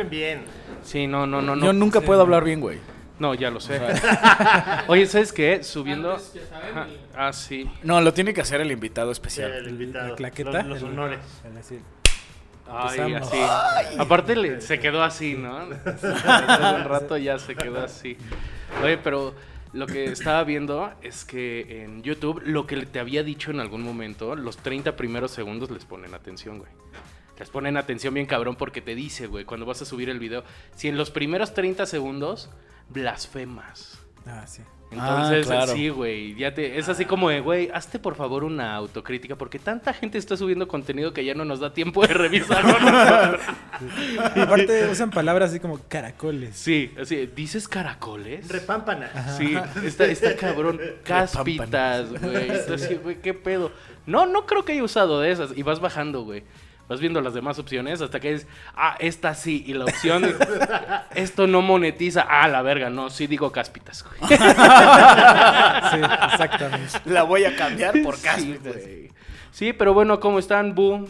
hablen bien. Sí, no, no, no, no. Yo nunca Sí, puedo no. hablar bien, güey. No, ya lo sé. Oye, ¿sabes qué? Subiendo. Antes, ya saben, Ajá. el- Ah, sí. No, lo tiene que hacer el invitado especial. El invitado. La claqueta. Los, los el- honores. el así. Ay, así. Aparte le- se quedó así, ¿no? Un rato ya se quedó así. Oye, pero lo que estaba viendo es que en YouTube, lo que te había dicho en algún momento, los 30 primeros segundos les ponen atención, güey. Les ponen atención bien cabrón porque te dice, güey, cuando vas a subir el video, si en los primeros 30 segundos blasfemas. Ah, sí. Entonces, Ah, claro. sí, güey, ya te es así como de, güey, hazte por favor una autocrítica porque tanta gente está subiendo contenido que ya no nos da tiempo de revisarlo. Aparte usan palabras así como caracoles. sí, así, ¿dices caracoles? Repámpana. Sí, está, está cabrón. Cáspitas, güey. Está así, güey, qué pedo. No, no creo que haya usado de esas. Y vas bajando, güey. Vas viendo las demás opciones hasta que es, ah, esta sí. Y la opción, esto no monetiza. Ah, la verga, no, sí digo cáspitas, güey. Sí, exactamente. La voy a cambiar por Sí, cáspitas. güey. Sí, pero bueno, ¿cómo están, Bu,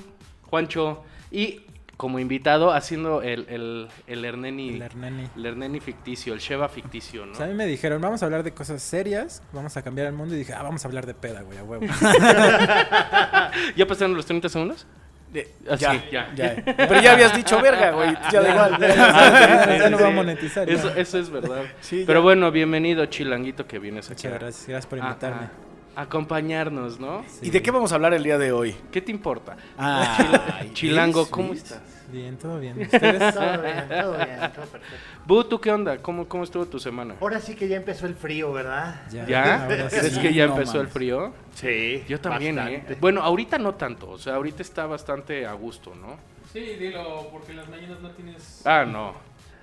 Juancho? Y como invitado, haciendo el, el, el Herneni. El Hernani. el Herneni ficticio, el Sheva ficticio, ¿no? O sea, a mí me dijeron, vamos a hablar de cosas serias, vamos a cambiar el mundo. Y dije, ah, vamos a hablar de peda, güey, a huevo. ¿Ya pasaron los 30 segundos? De- Ah, ya, sí, ya. ya. Pero ya habías dicho verga, güey. Ya da igual. Ya, ya no va a monetizar. Eso, eso es verdad. Sí, Pero bueno, bienvenido, chilanguito, que vienes aquí. Muchas gracias, gracias por a- invitarme. a acompañarnos, ¿no? Sí. ¿Y de qué vamos a hablar el día de hoy? ¿Qué te importa? Ah, Chilango, ¿cómo estás? Bien, todo bien. ¿Ustedes? Todo bien, todo bien, todo perfecto. Bu, ¿tú qué onda? ¿Cómo, ¿Cómo estuvo tu semana? Ahora sí que ya empezó el frío, ¿verdad? ¿Ya? sí. ¿Crees que ya No empezó el frío? Sí. Yo también, bastante. ¿eh? Bueno, ahorita no tanto. O sea, ahorita está bastante a gusto, ¿no? Sí, dilo, porque en las mañanas no tienes. Ah, no.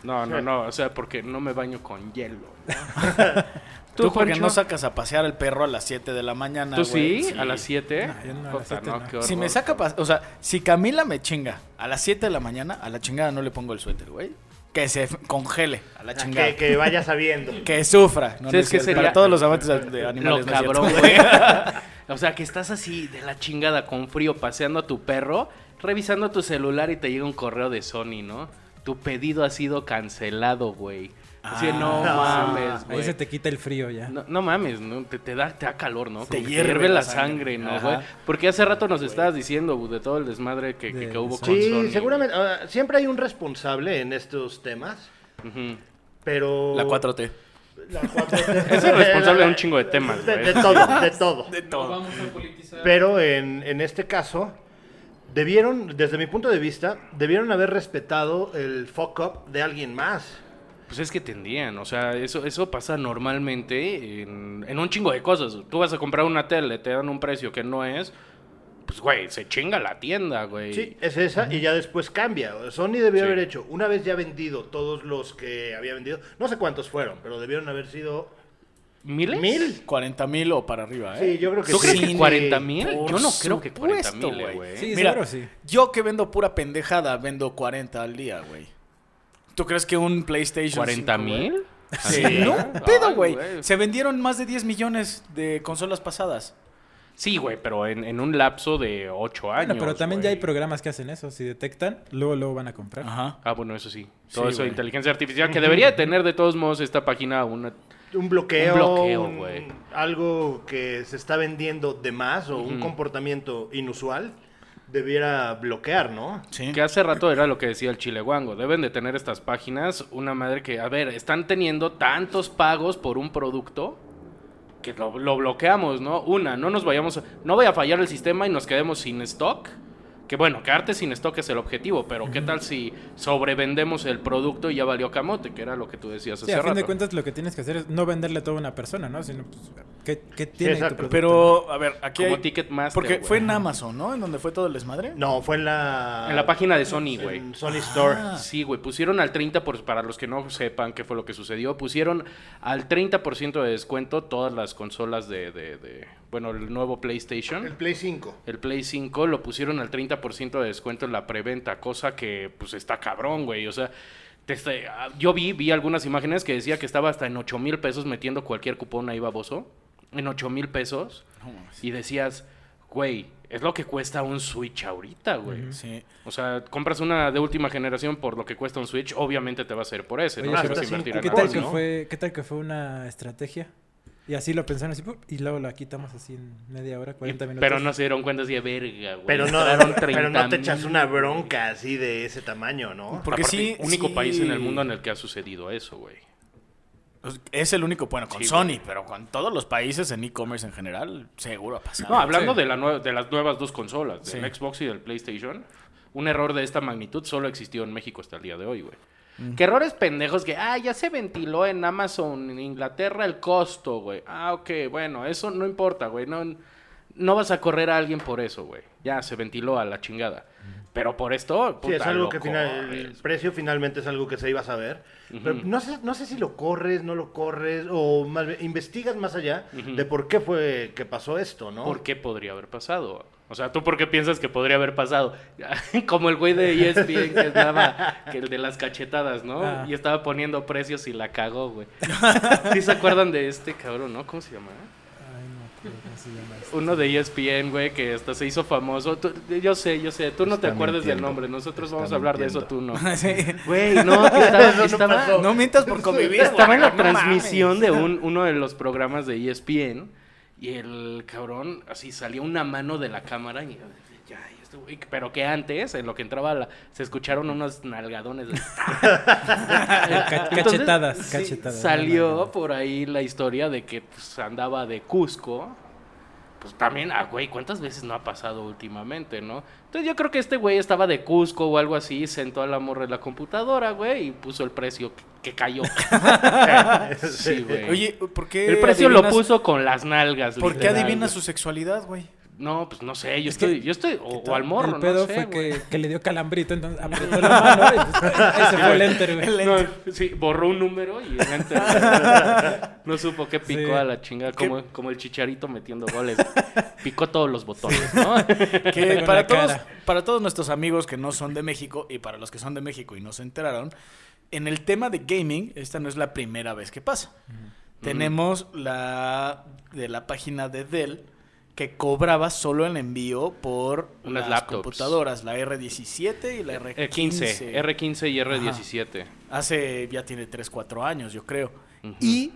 No, no, Sí. no. O sea, porque no me baño con hielo. ¿no? Tú, porque no sacas a pasear al perro a las 7 de la mañana, ¿Tú sí? ¿A las 7? No, yo no, a las siete no. Si me saca, o sea, si Camila me chinga a las 7 de la mañana, a la chingada no le pongo el suéter, güey. Que se congele a la Ah, chingada. Que, que vaya sabiendo. Que sufra. No, ¿Sabes no es cierto. sería? Para todos los amantes de- Lo animales. no cabrón, güey. o sea, que estás así de la chingada con frío paseando a tu perro, revisando tu celular y te llega un correo de Sony, ¿no? Tu pedido ha sido cancelado, güey. Así, no Ah, mames, Ahí güey. se te quita el frío ya. No, no mames, ¿no? Te, te da, te da calor, ¿no? Te hierve la sangre, sangre. ¿no, güey? Porque hace rato nos estabas diciendo, de todo el desmadre que, que- De- que hubo con Sí, Sony. seguramente. siempre hay un responsable en estos temas, pero. La 4T. La 4T. Es el responsable de un chingo de temas, De, güey. de todo, de todo. No vamos a politizar. Pero en, en este caso, debieron, desde mi punto de vista, debieron haber respetado el fuck up de alguien más. Pues es que tendrían, o sea, eso, eso pasa normalmente en, en un chingo de cosas. Tú vas a comprar una tele, te dan un precio que no es, pues güey, se chinga la tienda, güey. Sí, es esa y ya después cambia. Sony debió Sí. haber hecho, una vez ya vendido todos los que había vendido, no sé cuántos fueron, pero debieron haber sido ¿Miles? mil. 40 mil o para arriba, ¿eh? Sí, yo creo que ¿Tú sí. crees que Sí, 40 mil? Yo no creo que 40 supuesto, mil, güey. güey. Sí, Mira, seguro sí. Yo que vendo pura pendejada, vendo 40 al día, güey. ¿Tú crees que un PlayStation 40 5, güey? mil? Sí, ¿Ah, no, pedo, güey. Se vendieron más de 10 millones de consolas pasadas. Sí, güey, pero en, en un lapso de 8 años. Bueno, pero también ya hay programas que hacen eso. Si detectan, luego, luego van a comprar. Ajá. Ah, bueno, eso sí. Todo Sí, eso de inteligencia artificial, que debería tener de todos modos esta página una... Un bloqueo, Un bloqueo, un- güey. algo que se está vendiendo de más o un comportamiento inusual, debiera bloquear, ¿no? Sí. Que hace rato era lo que decía el Chile Guango. Deben de tener estas páginas una madre que, a ver, están teniendo tantos pagos por un producto que lo, lo bloqueamos, ¿no? Una, no nos vayamos, no vaya a fallar el sistema y nos quedemos sin stock. Que bueno, quedarte sin stock es el objetivo, pero ¿qué tal si sobrevendemos el producto y ya valió camote? Que era lo que tú decías Sí, hace a fin de cuentas lo que tienes que hacer es no venderle a toda una persona, ¿no? Sino, pues, ¿qué, qué tiene tu exacto. producto? Pero, a ver, aquí Como hay... Ticketmaster, Porque fue en Amazon, ¿no? En donde fue todo el desmadre. No, fue en la... En la página de Sony, güey. En Sony Store. Ah. Sí, güey, pusieron al 30%, por, para los que no sepan qué fue lo que sucedió, pusieron al 30% de descuento todas las consolas de, de- de- bueno, el nuevo PlayStation. El Play 5. El Play 5 lo pusieron al 30% de descuento en la preventa, cosa que pues está cabrón, güey. O sea, te está- ah, yo vi, vi algunas imágenes que decía que estaba hasta en 8 mil pesos metiendo cualquier cupón ahí baboso. En 8 mil pesos. Y decías, güey, es lo que cuesta un Switch ahorita, güey. Sí. O sea, compras una de última generación por lo que cuesta un Switch, obviamente te va a hacer por ese, Oye, ¿no? Si pero vas a sí, invertir en ¿Qué tal, que ¿no? fue, ¿Qué tal que fue una estrategia? Y así lo pensaron así, y luego la quitamos así en media hora, 40 minutos. Pero no se dieron cuenta así de verga, güey. Pero no, pero no te 30,000. echas una bronca así de ese tamaño, ¿no? Porque Aparte, sí, único sí. país en el mundo en el que ha sucedido eso, güey. Pues, Es el único, bueno, con Sí, Sony, güey. pero con todos los países en e-commerce en general, seguro ha pasado. No, hablando Sí. de, la nue- de las nuevas dos consolas, del Sí. Xbox y del PlayStation, un error de esta magnitud solo existió en México hasta el día de hoy, güey. Que errores pendejos que, ah, ya se ventiló en Amazon, en Inglaterra, el costo, güey. Ah, ok, bueno, eso no importa, güey. No, no vas a correr a alguien por eso, güey. Ya se ventiló a la chingada. Pero por esto, Sí, puta, es algo que final, el precio finalmente es algo que se iba a saber. Pero no sé, no sé si lo corres, no lo corres, o más bien, investigas más allá de por qué fue que pasó esto, ¿no? ¿Por qué podría haber pasado? O sea, ¿tú por qué piensas que podría haber pasado? Como el güey de ESPN que estaba, que el de las cachetadas, ¿no? Ah. Y estaba poniendo precios y la cagó, güey. ¿Sí se acuerdan de este cabrón, no? ¿Cómo se llama? Uno de ESPN, güey, que hasta se hizo famoso. Tú- yo sé, yo sé. Tú no te acuerdas del nombre. Nosotros Está vamos a hablar de eso, tú no. Sí. Güey, no, que estaba, no estaba- pasó. No mientas por convivir. estaba en la no transmisión mames. de un, uno de los programas de ESPN y el cabrón así salió una mano de la cámara y este pero que antes, en lo que entraba la- se escucharon unos nalgadones. de- Ca- Entonces, cachetadas, sí, cachetadas. Salió por ahí la historia de que pues, andaba de Cusco. Pues también, ah, güey, ¿cuántas veces no ha pasado últimamente, no? Entonces yo creo que este güey estaba de Cusco o algo así, sentó a la morra en la computadora, güey, y puso el precio que, que cayó. sí, güey. Oye, ¿por qué el precio lo puso con las nalgas. ¿Por qué güey. su sexualidad, güey? No, pues no sé, yo Es que- estoy, yo estoy, o, o al morro, El pedo no sé, fue que, que le dio calambrito, entonces apretó la mano y pues, ahí se fue el enter, güey. No, sí, borró un número y el enter no supo qué picó Sí. a la chingada, como, como el chicharito metiendo goles. Picó todos los botones, ¿no? Que para todos, cara. para todos nuestros amigos que no son de México y para los que son de México y no se enteraron, en el tema de gaming, esta no es la primera vez que pasa. Tenemos la de la página de Dell que cobraba solo el envío por Unas las laptops. computadoras, la R17 y la R15. R15, R15 y R17. Hace ya tiene 3, 4 años, yo creo. Ujú. Y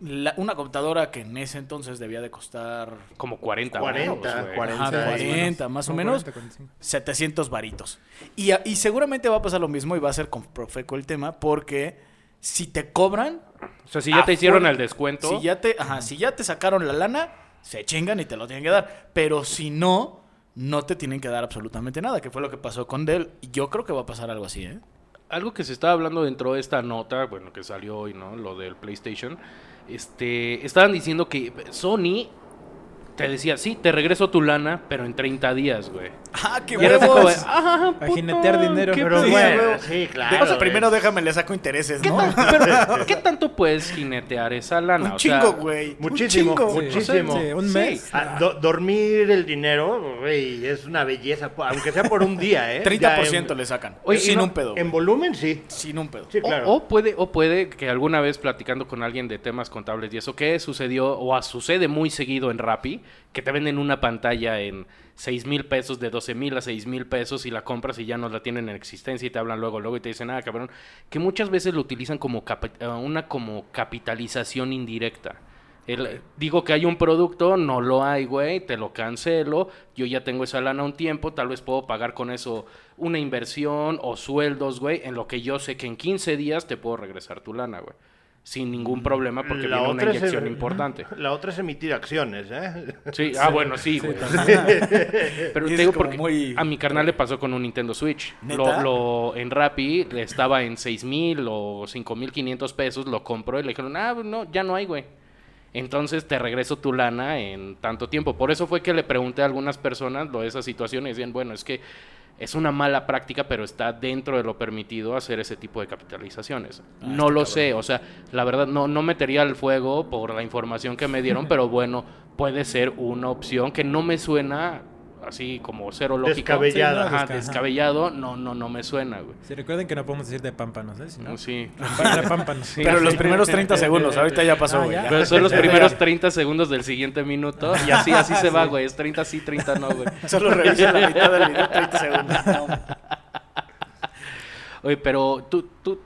la- una computadora que en ese entonces debía de costar Como 40 40, varos, güey. 40. ajá, más o 40, más o menos. 40, 45. 700 varitos. Y, y seguramente va a pasar lo mismo y va a ser con Profeco el tema porque si te cobran, O sea, si ya te hicieron el descuento, si ya te, ajá, si ya te sacaron la lana, se chingan y te lo tienen que dar. Pero si no, no te tienen que dar absolutamente nada, que fue lo que pasó con Dell. Yo creo que va a pasar algo así, ¿eh? algo que se estaba hablando dentro de esta nota, bueno, que salió hoy, ¿no? Lo del PlayStation. Este, estaban diciendo que Sony te decía, sí, te regreso tu lana, pero en 30 días, güey. ¡Ah, qué de, huevos! "Ajá, A puto, jinetear dinero. ¿qué Pero Sí, bueno, sí, claro. o sea, primero déjame, le saco intereses, ¿Qué, ¿no? tan- pero, ¿qué tanto puedes jinetear esa lana? Un O chingo, güey. un muchísimo, chingo. muchísimo. Sí, un Sí. mes. Ah, do- dormir el dinero, güey, es una belleza, aunque sea por un día, ¿eh? 30% Ya le sacan. Oye, sin no- un pedo. En, en volumen, sí. Sin un pedo. Sí, O- claro. O, puede, o puede que alguna vez platicando con alguien de temas contables y eso, que sucedió o sucede muy seguido en Rappi, que te venden una pantalla en 6 mil pesos, de 12 mil a 6 mil pesos y la compras y ya no la tienen en existencia y te hablan luego, luego y te dicen, ah, cabrón, que muchas veces lo utilizan como eh, una como capitalización indirecta. El- digo que hay un producto, no lo hay, güey, te lo cancelo, yo ya tengo esa lana un tiempo, tal vez puedo pagar con eso una inversión o sueldos, güey, en lo que yo sé que en 15 días te puedo regresar tu lana, güey. Sin ningún problema porque La viene una otra es inyección el- importante. La otra es emitir acciones, ¿eh? Sí, ah, bueno, sí, güey. Pero te digo porque muy- a mi carnal le pasó con un Nintendo Switch. ¿Neta? Lo, lo- en Rappi le estaba en 6 mil o 5 mil 500 pesos, lo compró y le dijeron, ah, no, ya no hay, güey. Entonces te regreso tu lana en tanto tiempo. Por eso fue que le pregunté a algunas personas lo de esa situación y decían, bueno, es que es una mala práctica, pero está dentro de lo permitido hacer ese tipo de capitalizaciones. Ah, no lo cabrón. sé, o sea, la verdad no, no metería al fuego por la información que me dieron, pero bueno, puede ser una opción que no me suena así como cero lógica. Descabellada. Ajá, Desca- descabellado, no, no, no me suena, güey. Sí, recuerden que no podemos decir de pámpanos, ¿eh? Si no, Sí. Para pámpanos. Sí. Pero los primeros 30 segundos, ahorita ya pasó, Ah, güey. ya. Pero son los primeros 30 segundos del siguiente minuto y así, así se va, güey. Es 30 sí, 30 no, güey. Solo revisa la mitad del video, 30 segundos. No. Oye, pero tú, tú,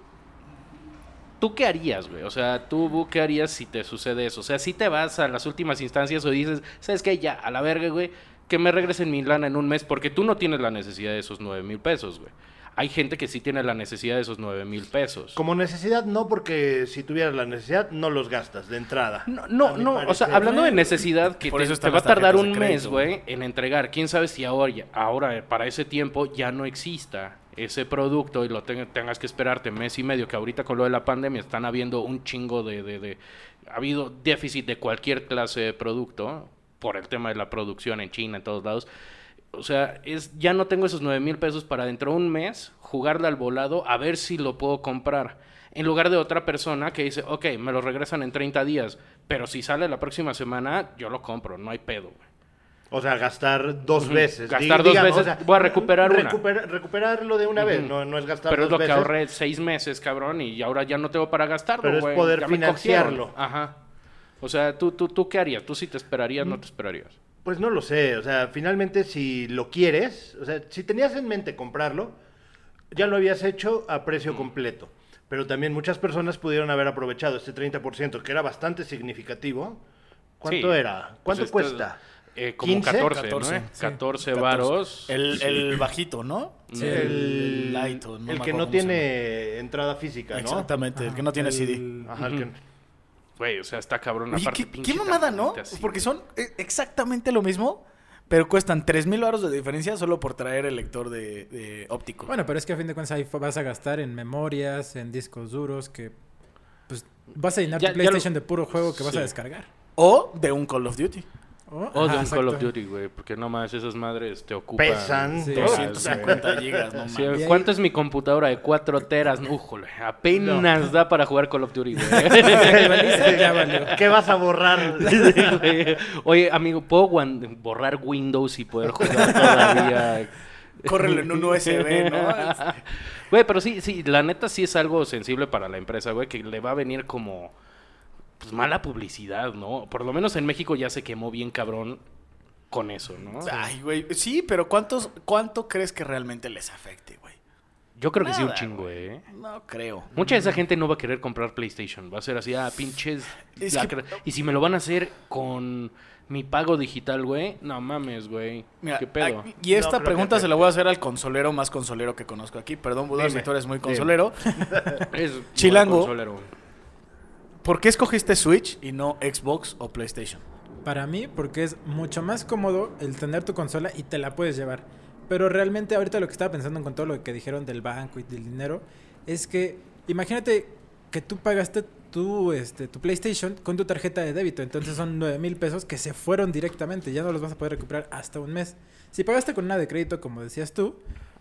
¿tú qué harías, güey? O sea, ¿tú Bu, qué harías si te sucede eso? O sea, si te vas a las últimas instancias o dices, ¿sabes qué? Ya, a la verga, güey, que me regresen mi lana en un mes porque tú no tienes la necesidad de esos 9 mil pesos, güey. Hay gente que sí tiene la necesidad de esos 9 mil pesos. Como necesidad, no, porque si tuvieras la necesidad, no los gastas de entrada. No, no, o sea, hablando de necesidad, que Por te, te va a tardar un mes, güey, en entregar. ¿Quién sabe si ahora, ahora, para ese tiempo, ya no exista ese producto y lo ten- tengas que esperarte mes y medio, que ahorita con lo de la pandemia están habiendo un chingo de... de- de- ha habido déficit de cualquier clase de producto por el tema de la producción en China, en todos lados. O sea, es, ya no tengo esos 9 mil pesos para dentro de un mes jugarle al volado a ver si lo puedo comprar. En lugar de otra persona que dice, ok, me lo regresan en 30 días, pero si sale la próxima semana, yo lo compro, no hay pedo. O sea, gastar dos veces. Gastar dos veces, voy a recuperar una. Recuperarlo de una vez, no, no es gastar Pero es lo veces. que ahorré seis meses, cabrón, y ahora ya no tengo para gastarlo, Pero es poder Ya financiarlo. Ajá. O sea, ¿tú, tú, ¿tú qué harías? ¿Tú sí te esperarías Mm. no te esperarías? Pues no lo sé, o sea, finalmente si lo quieres, o sea, si tenías en mente comprarlo, ya lo habías hecho a precio completo. Pero también muchas personas pudieron haber aprovechado este 30%, que era bastante significativo. ¿Cuánto Sí. era? ¿Cuánto Pues cuesta? Eh, como 15, 14, 14, ¿no? sí. 14 14. varos. El, el bajito, ¿no? Sí, el, light, no el que no tiene entrada física, ¿no? Exactamente, el que no tiene el- CD. Ajá, el que-. Güey, o sea, está cabrón. Oye, aparte, ¿qué, pinche qué mamada, ¿no? así, Porque güey. son eh, exactamente lo mismo, pero cuestan 3 mil baros de diferencia solo por traer el lector de, de óptico. Bueno, pero es que a fin de cuentas ahí vas a gastar en memorias, en discos duros, que pues vas a llenar Ya- tu lo- PlayStation de puro juego que vas a descargar. O de un Call of Duty. O, O de ajá, un Call of. Duty, güey. Porque no más, esas madres te ocupan. Pesan. Sí. todas. 250 gigas, no Sí, ¿Cuánto es mi computadora de 4 teras? Újole, apenas da para jugar Call of Duty, güey. ¿Qué vas a borrar? Oye, amigo, ¿puedo borrar Windows y poder jugar todavía? Córrelo en un USB, ¿no? Güey, pero sí, sí, la neta sí es algo sensible para la empresa, güey, que le va a venir como pues mala publicidad, ¿no? Por lo menos en México ya se quemó bien cabrón con eso, ¿no? Ay, güey. Sí, pero ¿cuántos, ¿cuánto crees que realmente les afecte, güey? Yo creo que sí un chingo, ¿eh? No creo. Mucha de esa gente no va a querer comprar PlayStation. Va a ser así, ah, pinches. Es lacra- Y si me lo van a hacer con mi pago digital, güey, no mames, güey. Mira, ¿Qué pedo? y esta No pregunta que se la voy a hacer al consolero más consolero que conozco aquí. Perdón, Budar, si tú eres muy consolero. Es muy Chilango. consolero, güey. ¿Por qué escogiste Switch y no Xbox o PlayStation? Para mí, porque es mucho más cómodo el tener tu consola y te la puedes llevar. Pero realmente ahorita lo que estaba pensando con todo lo que dijeron del banco y del dinero, es que imagínate que tú pagaste tu, este, tu PlayStation con tu tarjeta de débito. Entonces son 9 mil pesos que se fueron directamente. Ya no los vas a poder recuperar hasta un mes. Si pagaste con una de crédito, como decías tú,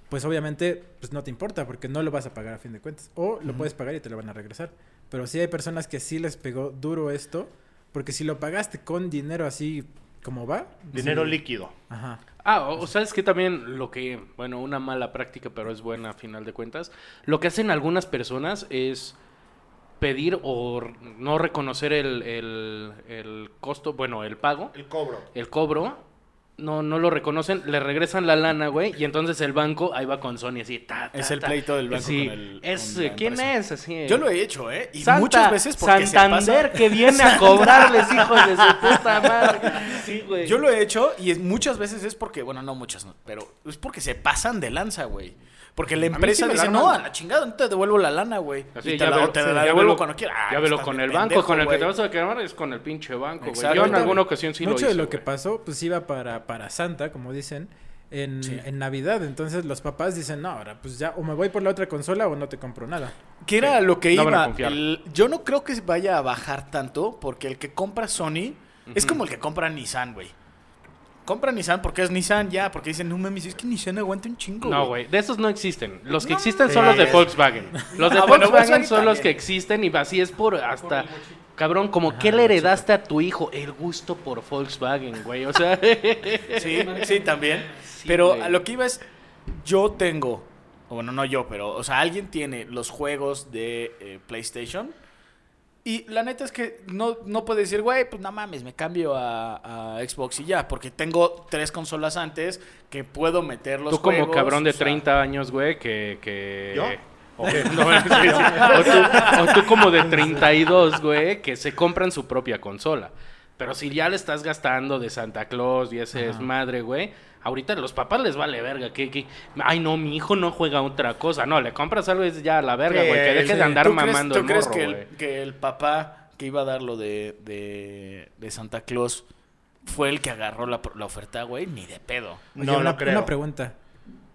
pues obviamente pues no te importa porque no lo vas a pagar a fin de cuentas. O lo puedes pagar y te lo van a regresar. Pero sí hay personas que sí les pegó duro esto. Porque si lo pagaste con dinero así como va. Dinero sí. líquido. Ajá. Ah, o o sabes que también lo que, bueno, una mala práctica, pero es buena a final de cuentas. Lo que hacen algunas personas es pedir o no reconocer el, el, el costo, bueno, el pago, El cobro. el cobro. No, no lo reconocen, le regresan la lana, güey, y entonces el banco ahí va con Sony así, ta, ta, Es el pleito del banco Sí, con el- es, con ¿quién empresa. es? Así, Yo lo he hecho, ¿eh? Y Santa- muchas veces porque Santander se pasa... que viene a cobrarles, hijos de su puta madre. Sí, güey. Yo lo he hecho y es, muchas veces es porque, bueno, no muchas, no, pero es porque se pasan de lanza, güey. Porque la empresa sí la dice, no, a la chingada, no te devuelvo la lana, güey. Así, y te ya la, velo- te sí, la ya devuelvo cuando quieras. Ah, ya velo con el banco, pendejo, con el que te vas a quedar es con el pinche banco, güey. Yo en alguna ocasión sí Mucho lo de lo que pasó, pues iba para, para Santa, como dicen, en, Sí. en Navidad. Entonces los papás dicen, no, ahora pues ya o me voy por la otra consola o no te compro nada. Que era lo que No van a iba. confiar. el- yo no creo que vaya a bajar tanto porque el que compra Sony es como el que compra Nissan, güey. Compra Nissan porque es Nissan ya, porque dicen, no mames, es que Nissan aguanta un chingo. No, güey, de esos no existen. Los que No existen son los de. Volkswagen. Los de Ah, bueno, Volkswagen Volkswagen son los que existen y así es por hasta. Cabrón, como que le heredaste a tu hijo el gusto por Volkswagen, güey. O sea, Sí, sí, también. Sí, pero güey. a lo que iba es, yo tengo, o bueno, no yo, pero, o sea, alguien tiene los juegos de eh, PlayStation. Y la neta es que no, no puede decir, güey, pues no mames, me cambio a, a Xbox y ya, porque tengo tres consolas antes que puedo meter los tú como juegos, cabrón de o sea, 30 años, güey, que... que... ¿Yo? O, no, sí, sí. O tú, o tú como de 32, güey, que se compran su propia consola. Pero si ya le estás gastando de Santa Claus y ese es madre, güey, ahorita a los papás les vale verga. Que, que, ay, no, mi hijo no juega otra cosa. No, le compras algo y es ya a la verga, güey. Que deje sí. de andar ¿Tú crees- mamando ¿Tú el crees morro, que, el, que el papá que iba a dar lo de, de, de Santa Claus fue el que agarró la, la oferta, güey? Ni de pedo. Oye, No, una, no creo. una pregunta.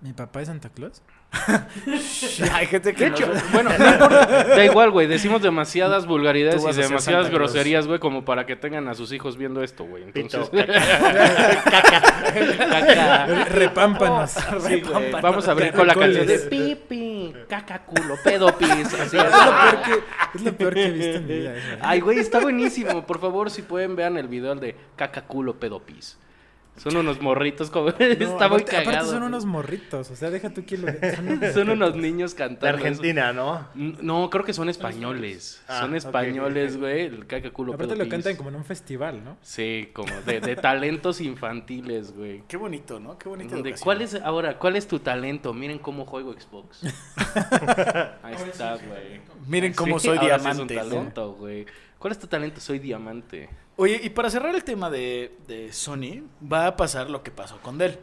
¿Mi papá es Santa Claus? Hay gente que De hecho, bueno, no importa. Da igual, güey. Decimos demasiadas vulgaridades y demasiadas groserías, güey, como para que tengan a sus hijos viendo esto, güey. Entonces, Pito, caca. Repámpanos. Sí. Vamos a abrir con la canción de pipi, caca, culo, pedo, pis. Así es. Es lo peor que, es lo peor que he visto en mi vida. Ay, güey, está buenísimo. Por favor, si pueden, vean el video el de caca, culo, pedo, pis. Son unos morritos como... No, está muy aparte- aparte cagado. son güey. unos morritos. O sea, deja tú que lo son- Son unos niños cantando. De. Argentina, ¿no? No, creo que son españoles. Ah, son españoles, güey. El caca, culo, Aparte pedo, lo cantan como en un festival, ¿no? Sí, como de, de talentos infantiles, güey. Qué bonito, ¿no? Qué bonito. De, ¿Cuál es ahora? ¿Cuál es tu talento? Miren cómo juego Xbox. Ahí está, güey. Miren cómo Sí, soy ahora sí diamante. es un ¿no? talento, güey. ¿Cuál es tu talento? Soy diamante. Oye, y para cerrar el tema de, de Sony, va a pasar lo que pasó con Dell.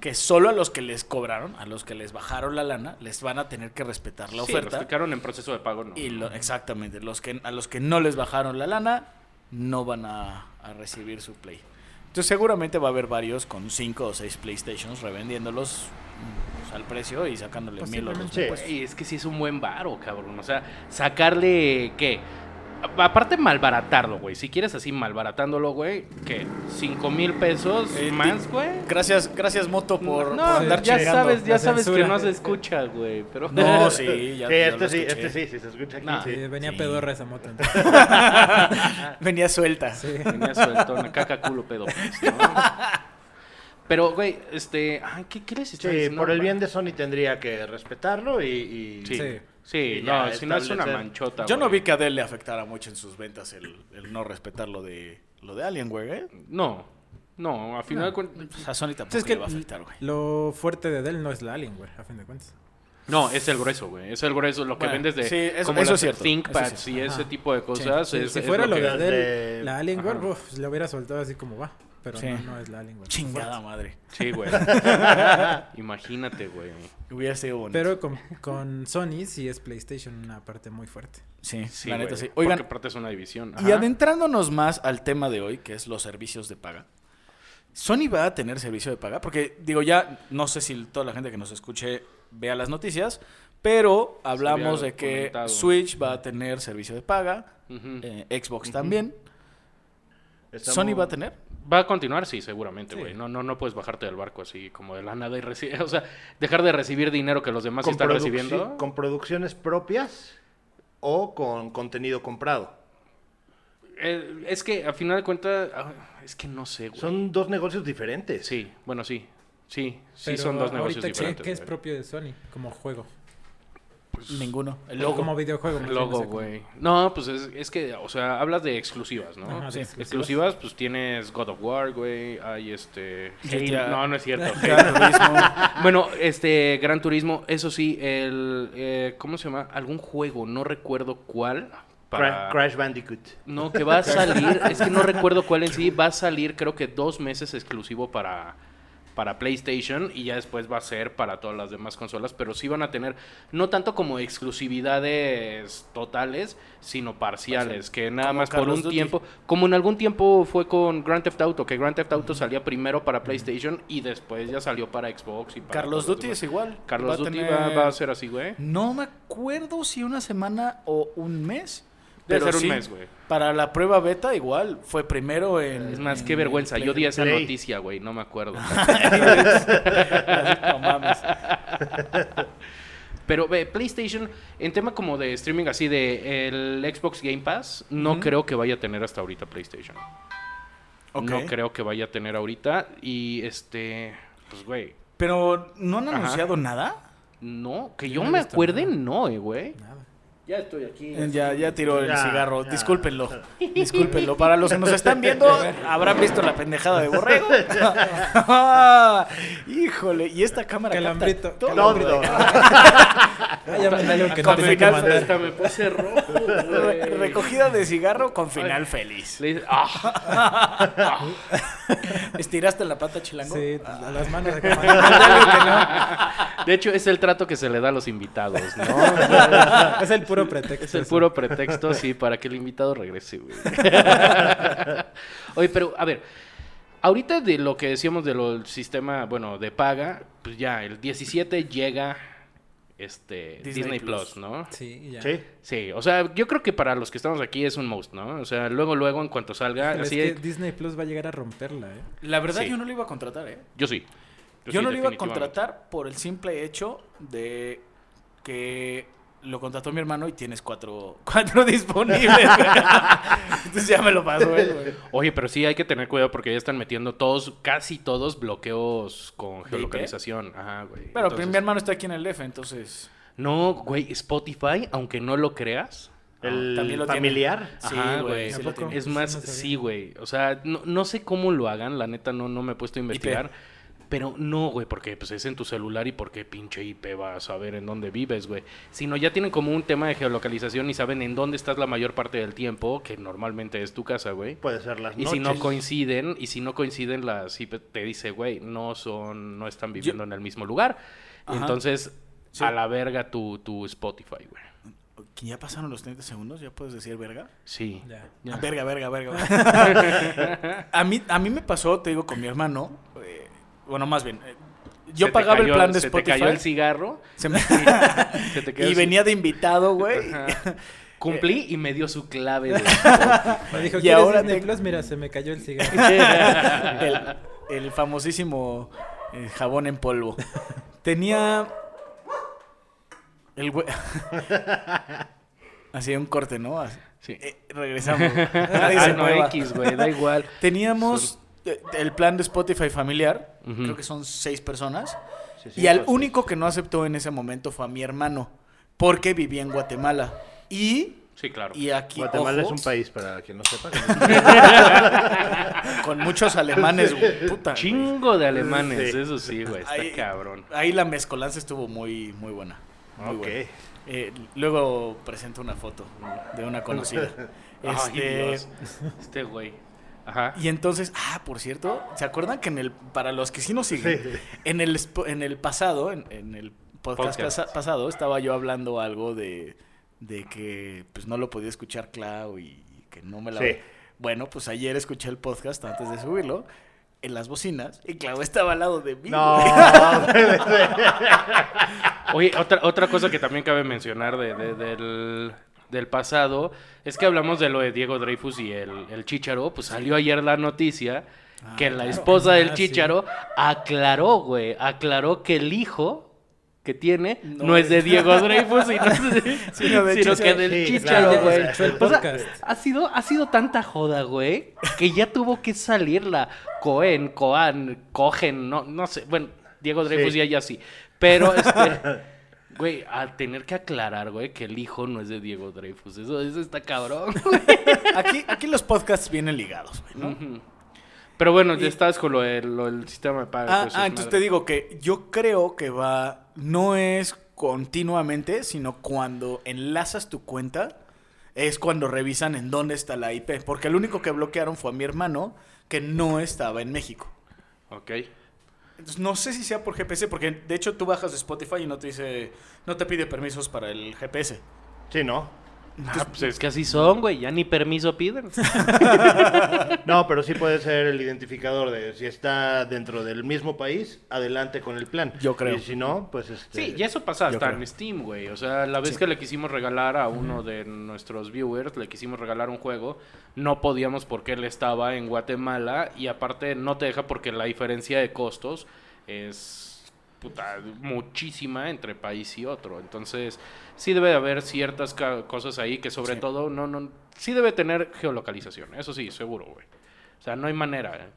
Que solo a los que les cobraron, a los que les bajaron la lana, les van a tener que respetar la Sí, los oferta. que quedaron en proceso de pago, no. y lo- exactamente, los que, a los que no les bajaron la lana, no van a, a recibir su Play. Entonces seguramente va a haber varios con 5 o 6 PlayStations revendiéndolos mm, pues, al precio y sacándole mil o dos. Güey, es que sí es un buen varo, cabrón. O sea, sacarle, ¿qué? Aparte malbaratarlo, güey. Si quieres así malbaratándolo, güey, ¿qué? ¿Cinco mil pesos Eh, más, güey? Gracias, gracias Moto por, no, por andar ya chingando. sabes, ya sabes que no se escucha, güey. Pero No, sí, ya, sí, ya este lo sí, este sí, si se escucha aquí, sí. Sí, venía Sí. pedorra esa moto. Venía suelta. Sí. Tenía sueltona, caca, culo, pedo. pues, ¿no? Pero, güey, este. Ay, ¿qué, qué les Sí, diciendo? por el bien de Sony tendría que respetarlo y... y- Sí, sí, no, si no es una manchota. Yo no vi que a Dell le afectara mucho en sus ventas el, el no respetar lo de, lo de Alienware, ¿eh? No, no, a final de cuentas. A Sony tampoco Es que le va a afectar, güey. lo fuerte de Dell no es la Alienware, a fin de cuentas. No, es el grueso, güey. Es el grueso. Lo que Bueno, vendes de. sí, eso- como eso las es ThinkPads eso y ese tipo de cosas. Sí, es, si es fuera lo, que- de Dell, de- la Alienware, uf, le hubiera soltado así como va. Pero Sí. no, no es la Alienware. Chingada madre. Sí, güey. Imagínate, güey. Hubiera sido bonito. Pero con, con Sony sí es PlayStation una parte muy fuerte. sí, Sí, la neta güey, sí. Porque aparte es una división. y adentrándonos más al tema de hoy, que es los servicios de paga. Sony va a tener servicio de paga, porque digo ya, no sé si toda la gente que nos escuche vea las noticias, pero hablamos de que comentado. Switch va a tener servicio de paga, eh, Xbox también. estamos- ¿Sony va a tener? Va a continuar, sí, seguramente, Sí. güey. No, no, no puedes bajarte del barco así como de la nada y recibir. O sea, dejar de recibir dinero que los demás sí están recibiendo. con producciones propias o con contenido comprado. Eh, es que a final de cuentas. ah, es que no sé, güey. Son dos negocios diferentes. Sí, bueno, sí. Sí, sí Pero son dos negocios ahorita, ¿qué- diferentes. ¿qué es propio de Sony como juego? Ninguno. El O logo. Como videojuego. El logo, güey. No, pues es, es que, o sea, hablas de exclusivas, ¿no? Ajá, de Sí. exclusivas. Exclusivas, pues tienes God of War, güey. Hay este. No, no es cierto. Gran Turismo. bueno, este, Gran Turismo, eso sí, el. eh, ¿Cómo se llama? Algún juego, no recuerdo cuál. Para... Crash Bandicoot. No, que va a salir, es que no recuerdo cuál en sí, va a salir creo que dos meses exclusivo para, para PlayStation y ya después va a ser para todas las demás consolas, pero sí van a tener, no tanto como exclusividades totales, sino parciales, que nada Como más por un Duty. tiempo, como en algún tiempo fue con Grand Theft Auto, que Grand Theft Auto salía primero para PlayStation y después ya salió para Xbox y para Carlos Duty es igual. Carlos Va Duty tener- va, va a ser así, güey. No me acuerdo si una semana o un mes. Debe Pero ser un sí, mes, güey. Para la prueba beta igual fue primero en... Es más, en- qué vergüenza, en yo di esa Play. noticia, güey, no me acuerdo. no mames. Pero ve, PlayStation, en tema como de streaming así de el Xbox Game Pass, no creo que vaya a tener hasta ahorita PlayStation. Ok. No creo que vaya a tener ahorita. Y este, pues güey, Pero no han Ajá. anunciado nada. no, que Yo yo no he me acuerde, nada. no, eh, güey. Nada. Ya estoy aquí. Ya, ya tiró el Ya, cigarro. ya. Discúlpenlo. Discúlpenlo. Para los que nos están viendo, habrán visto la pendejada de borrego. Híjole, y esta cámara. Calambrito, capta. Ah, que Con que. Hasta me puse rojo, Re- recogida de cigarro con final feliz. Le dice, ah, ¿Estiraste la pata, chilango? Sí, a las manos no. De hecho, es el trato que se le da a los invitados, ¿no? Es el puro pretexto. Es el eso. puro pretexto, sí, para que el invitado regrese, güey. Oye, pero, a ver, ahorita de lo que decíamos del sistema, bueno, de paga, pues ya, el 17 llega este Disney Disney, Plus. Plus, ¿no? Sí, ya. Sí. Sí, o sea, yo creo que para los que estamos aquí es un most, ¿no? O sea, luego, luego, en cuanto salga, es que Disney Plus va a llegar a romperla, ¿eh? La verdad, Sí. yo no lo iba a contratar, ¿eh? yo sí. Yo, sí, no lo iba a contratar por el simple hecho de que lo contrató mi hermano y tienes cuatro, cuatro disponibles. Entonces ya me lo pasó él, güey. Oye, pero sí hay que tener cuidado porque ya están metiendo todos, casi todos, bloqueos con IP? geolocalización. Ajá, güey. Pero Entonces- mi hermano está aquí en el DF, entonces... No, güey, Spotify, aunque no lo creas. El también lo tiene. familiar. Sí, Ajá, güey. Es más, no sabía. sí, güey. O sea, no, no sé cómo lo hagan, la neta no, no me he puesto a investigar. Pero no, güey, porque pues es en tu celular y porque pinche IP va a saber en dónde vives, güey. Sino ya tienen como un tema de geolocalización y saben en dónde estás la mayor parte del tiempo, que normalmente es tu casa, güey. Puede ser las Y noches. si no coinciden, y si no coinciden las IP, te dice, güey, no son, no están viviendo en el mismo lugar. Y Ajá. entonces, Sí. a la verga tu, tu Spotify, güey. ¿Que ¿Ya pasaron los 30 segundos? ¿Ya puedes decir verga? Sí. Ya. Ya. Ah, verga, verga, verga. a, mí, a mí me pasó, te digo, con mi hermano. Bueno, más bien. eh, yo Se pagaba el plan de se Spotify. te cayó el cigarro. se me- se te quedó y venía de invitado, güey. Ajá. Cumplí y me dio su clave. de Me dijo, Y ¿quieres ahora te- Plus? Mira, se me cayó el cigarro. el, el famosísimo eh, jabón en polvo. Tenía. El güey. Hacía un corte, ¿no? Así. Sí. Eh, regresamos. Nadie Ah, se no. X, güey, da igual. Teníamos el plan de Spotify familiar. Creo que son seis personas. Sí, sí, y al único que no aceptó en ese momento fue a mi hermano. Porque vivía en Guatemala. Y. Sí, claro. Y aquí. Guatemala ojo, es un país, para quien no sepa. Con muchos alemanes. Puta. Chingo de alemanes, Sí. eso sí, güey, está Ahí- cabrón. Ahí la mezcolanza estuvo muy, muy buena. Muy Ok. buena. Eh, luego presento una foto de una conocida. Ay, Este, Dios. Este güey. Ajá. y entonces, ah, por cierto, ¿se acuerdan que en el, para los que sí nos siguen, Sí. en el en el pasado, en, en el podcast, Podcast. pasa- pasado, estaba yo hablando algo de, de que pues no lo podía escuchar Clau y que no me la... Sí. Bueno, pues ayer escuché el podcast antes de subirlo en las bocinas y Clau estaba al lado de mí. No. Oye, otra, otra cosa que también cabe mencionar de, de- del, del pasado es que hablamos de lo de Diego Dreyfus y el, el Chícharo. Pues salió ayer la noticia que la esposa del Ah, sí. Chícharo aclaró, güey, aclaró que el hijo que tiene no, No es de Diego Dreyfus, sino, Sino de sino que del Sí, claro, güey. O sea, podcast. ha sido, ha sido tanta joda, güey, que ya tuvo que salir la Cohen, Coan, Cogen, no, no sé, bueno, Diego Dreyfus Sí. ya ya sí. Pero, este, güey, al tener que aclarar, güey, que el hijo no es de Diego Dreyfus, eso, eso está cabrón. Aquí, aquí los podcasts vienen ligados, güey, ¿no? Pero bueno, Y- ya estás con lo del, lo del sistema de pago. Ah, ah, es entonces madre. te digo que yo creo que va, no es continuamente, sino cuando enlazas tu cuenta, es cuando revisan en dónde está la IP. Porque el único que bloquearon fue a mi hermano, que no estaba en México. Ok. No sé si sea por GPS, porque de hecho tú bajas de Spotify y no te dice, no te pide permisos para el GPS. sí, no. Ah, pues es que así son, güey, ya ni permiso piden. No, pero sí puede ser el identificador de si está dentro del mismo país, adelante con el plan. Yo creo. Y si no, pues este. Sí, y eso pasa hasta en Steam, güey. O sea, la vez Sí. que le quisimos regalar a uno de nuestros viewers, le quisimos regalar un juego, no podíamos porque él estaba en Guatemala y aparte no te deja porque la diferencia de costos es puta, muchísima entre país y otro. Entonces, sí debe de haber ciertas cosas ahí que sobre Sí. todo no, no, sí debe tener geolocalización, eso sí, seguro, güey. O sea, no hay manera. ¿eh?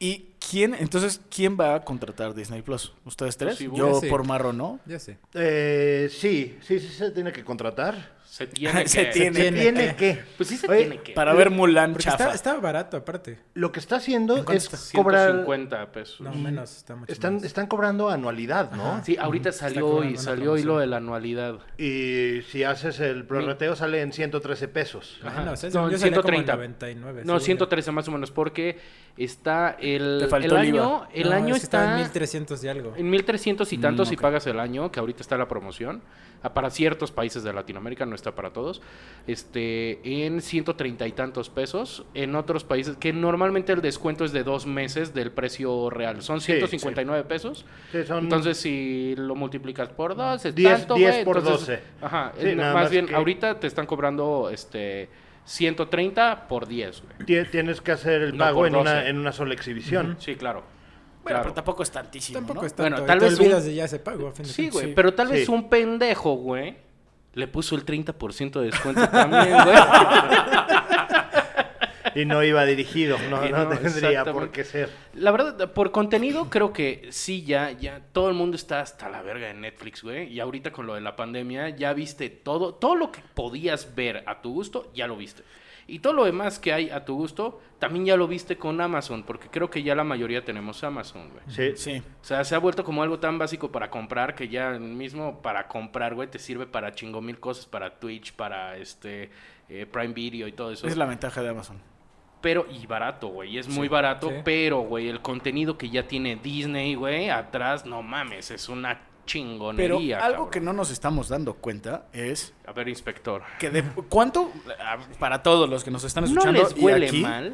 ¿Y quién, entonces, quién va a contratar Disney Plus? ¿Ustedes tres? Pues sí, Yo sí. por marro, ¿no? Ya sé. Eh, sí, sí, sí se tiene que contratar. Se tiene que... Se tiene. Tiene ¿Tiene que. que? Pues sí se Oye, tiene que. Para ver Mulan Porque chafa. está, estaba barato, aparte. Lo que está haciendo ¿En cuánto es está? cobrar... 150 pesos. No, menos, está mucho Están, más. están cobrando anualidad, ¿no? Ajá. Sí, ahorita salió y salió promoción. hilo de la anualidad. Y si haces el prorrateo sale en 113 pesos. Ajá. ¿eh? No, Yo salía como en 130. 99. No, sí. 113 más o menos, porque está el, Te faltó el el IVA. año, el No, año es que estaba está en 1300 y algo. en 1300 y tantos Mm, si ok. pagas el año, que ahorita está la promoción. Ah, Para ciertos países de Latinoamérica, no está para todos. Este, en 130 y tantos pesos. En otros países, que normalmente el descuento es de dos meses del precio real. Son Sí, 159 pesos. Sí, son Entonces, si lo multiplicas por dos, es 10 tanto, 10 güey, por entonces- 12. Ajá. Sí, más más bien, que- ahorita te están cobrando este 130 por 10, güey. tie- tienes que hacer el No, pago en una, 12. en una sola exhibición. Sí, claro. Bueno, Claro. pero tampoco es tantísimo, Tampoco ¿no? es tanto. Bueno, tal te vez olvidas un- de ya ese pago. a fin de Sí, güey, Sí. pero tal vez Sí. un pendejo, güey, le puso el 30% de descuento también, güey. Y no iba dirigido, no, no no, tendría por qué ser. La verdad, por contenido creo que sí, ya, ya, todo el mundo está hasta la verga de Netflix, güey. Y ahorita con lo de la pandemia, ya viste todo, todo lo que podías ver a tu gusto, ya lo viste. Y todo lo demás que hay a tu gusto, también ya lo viste con Amazon, porque creo que ya la mayoría tenemos Amazon, güey. Sí. Sí. O sea, se ha vuelto como algo tan básico para comprar que ya mismo para comprar, güey, te sirve para chingo mil cosas, para Twitch, para este eh, Prime Video y todo eso. Es la ventaja de Amazon. Pero, y barato, güey, es muy barato, sí. pero, güey, el contenido que ya tiene Disney, güey, atrás, no mames, es una Pero chingonería. algo cabrón. que no nos estamos dando cuenta es A ver, inspector. que de cuánto ah, para todos los que nos están ¿No escuchando les y huele aquí- mal?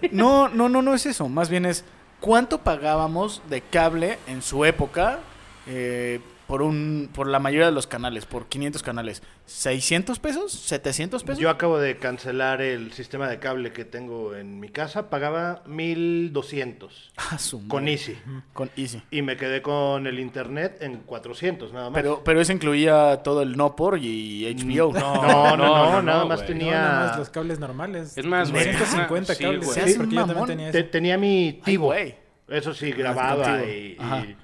No, no, no, no es eso. Más bien es cuánto pagábamos de cable en su época eh, por un, por la mayoría de los canales, por 500 canales. ¿600 pesos? ¿700 pesos? Yo acabo de cancelar el sistema de cable que tengo en mi casa. Pagaba 1200 Ah, su con madre. Easy. Con Easy. Y me quedé con el internet en 400 nada más. Pero, pero eso incluía todo el no por y HBO. no, no, no, no, no, nada más. No, tenía. nada más los cables normales. Es más, güey. 150 Sí, cables. güey. Sí, porque yo también tenía te- eso. tenía mi Tivo. Eso sí, Ah, Ajá. y-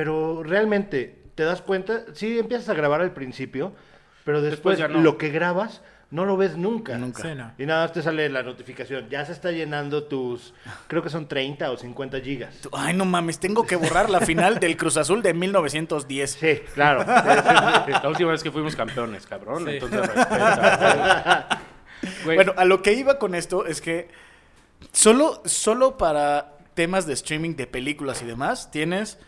Pero realmente, ¿te das cuenta? Sí, empiezas a grabar al principio, pero después, Después ya no. lo que grabas no lo ves nunca. Nunca. Sí, no. Y nada más te sale la notificación. Ya se está llenando tus, creo que son 30 o 50 gigas. Ay, no mames, tengo que borrar la final del Cruz Azul de 1910. Sí, claro. La última vez que fuimos campeones, cabrón. Sí. Entonces, respeta, Bueno, a lo que iba con esto es que solo, solo para temas de streaming de películas y demás, tienes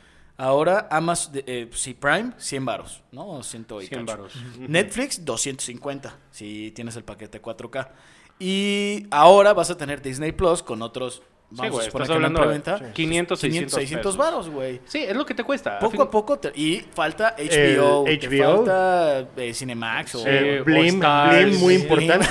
ahora Amazon, eh, sí, Prime, 100 varos, ¿no? O 100 y 100 cacho. varos. Netflix, 250, si tienes el paquete 4K. Y ahora vas a tener Disney Plus con otros... Sí, Vamos güey, a estás que no hablando de preventa. 500, 600 600 pesos. varos, güey. Sí, es lo que te cuesta. Poco fin- a poco. te- y falta HBO. Te HBO. falta eh, Cinemax. O, Eh, o Blim, Stars, Blim, muy sí. importante.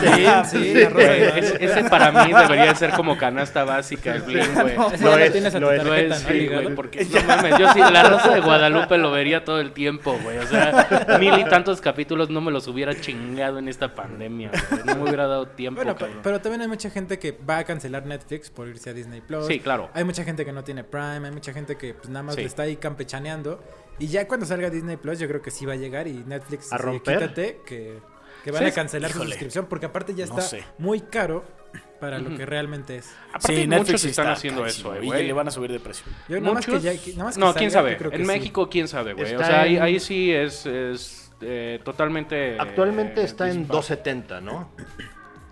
Sí, rosa de Ese, ese para mí debería ser como canasta básica, el Blim, güey. Ya lo es, tienes a tu lo es. Es, ¿no? sí, güey, porque no mames, yo sí, la Rosa de Guadalupe lo vería todo el tiempo, güey. O sea, mil y tantos capítulos no me los hubiera chingado en esta pandemia, güey. No me hubiera dado tiempo, Bueno, pero también hay mucha gente que va a cancelar Netflix por irse a Disney Plus. Sí, claro. Hay mucha gente que no tiene Prime, hay mucha gente que pues nada más Sí. le está ahí campechaneando. Y ya cuando salga Disney Plus, yo creo que sí va a llegar y Netflix ¿A romper? quítate que, que van Sí, a cancelar su suscripción porque aparte ya No está sé. muy caro para lo que realmente es. Aparte, Sí, muchos Netflix están está haciendo carísimo, eso, eh, y güey. le van a subir de precio. Yo nada más que Muchos- ya- que- nada más que no, salga, quién yo sabe. creo que En sí. México, quién sabe, güey. O sea, ahí, sí es, es eh, totalmente. Actualmente eh, está en dispar. 270, ¿no?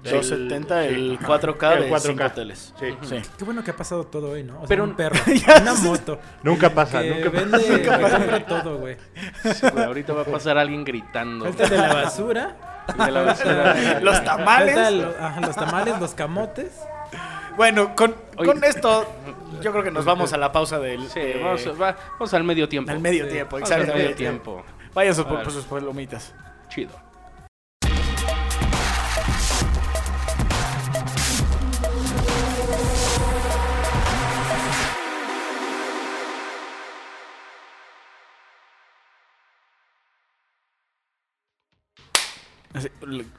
270 el sí, 4K el de 4K. 5 teles. Sí. Sí. Qué bueno que ha pasado todo hoy, ¿no? O sea, Pero- un perro, una moto. Nunca pasa, que nunca vende, pasa. que compra todo, güey. Sí, güey, ahorita va a pasar alguien gritando. Falta el de la basura. De la basura. Los tamales. Falta lo- ajá, los tamales, los camotes. Bueno, con, con esto yo creo que nos vamos a la pausa del Sí, eh, vamos, va- vamos al medio tiempo. al medio Sí. tiempo, Vamos al medio tiempo. Vayan sus- por sus palomitas. Chido.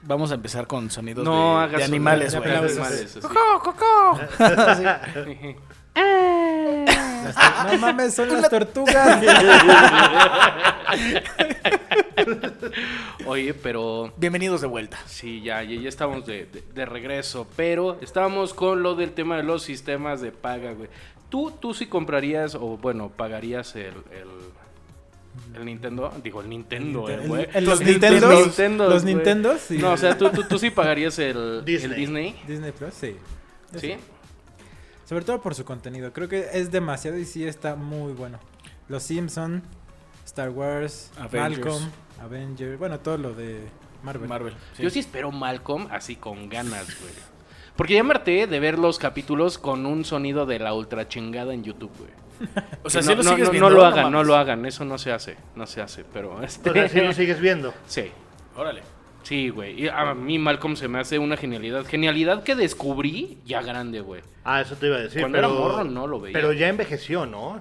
Vamos a empezar con sonidos No de, animales, de güey. animales. tor- no mames, son las tortugas. Oye, pero Bienvenidos de vuelta. sí, ya, ya, ya estamos de, de- de regreso. Pero estábamos con lo del tema de los sistemas de paga, güey. ¿Tú, tú sí comprarías o, bueno, pagarías el, el, el Nintendo? Digo, el Nintendo, eh, El- güey. el- Los los Nintendos. Nintendos. Nintendos, Los güey. Nintendos. sí. No, o sea, ¿tú, tú, tú sí pagarías el Disney. el Disney. Disney Plus, sí. Yo ¿Sí? Sobre todo por su contenido. Creo que es demasiado y sí está muy bueno. Los Simpson, Star Wars, Avengers. Malcolm, Avengers. Bueno, todo lo de Marvel. Marvel. sí. Yo sí espero Malcolm así con ganas, güey. Porque ya me harté de ver los capítulos con un sonido de la ultra chingada en YouTube, güey. O sea, no, si lo no, sigues no, viendo. no lo hagan, no lo hagan, eso no se hace, no se hace, pero este... O sea, si lo sigues viendo. Sí, Órale. sí, güey. Y a mí Malcolm se me hace una genialidad. Genialidad que descubrí ya grande, güey. Ah, eso te iba a decir. Cuando pero, era morro no lo veía. Pero ya envejeció, ¿no?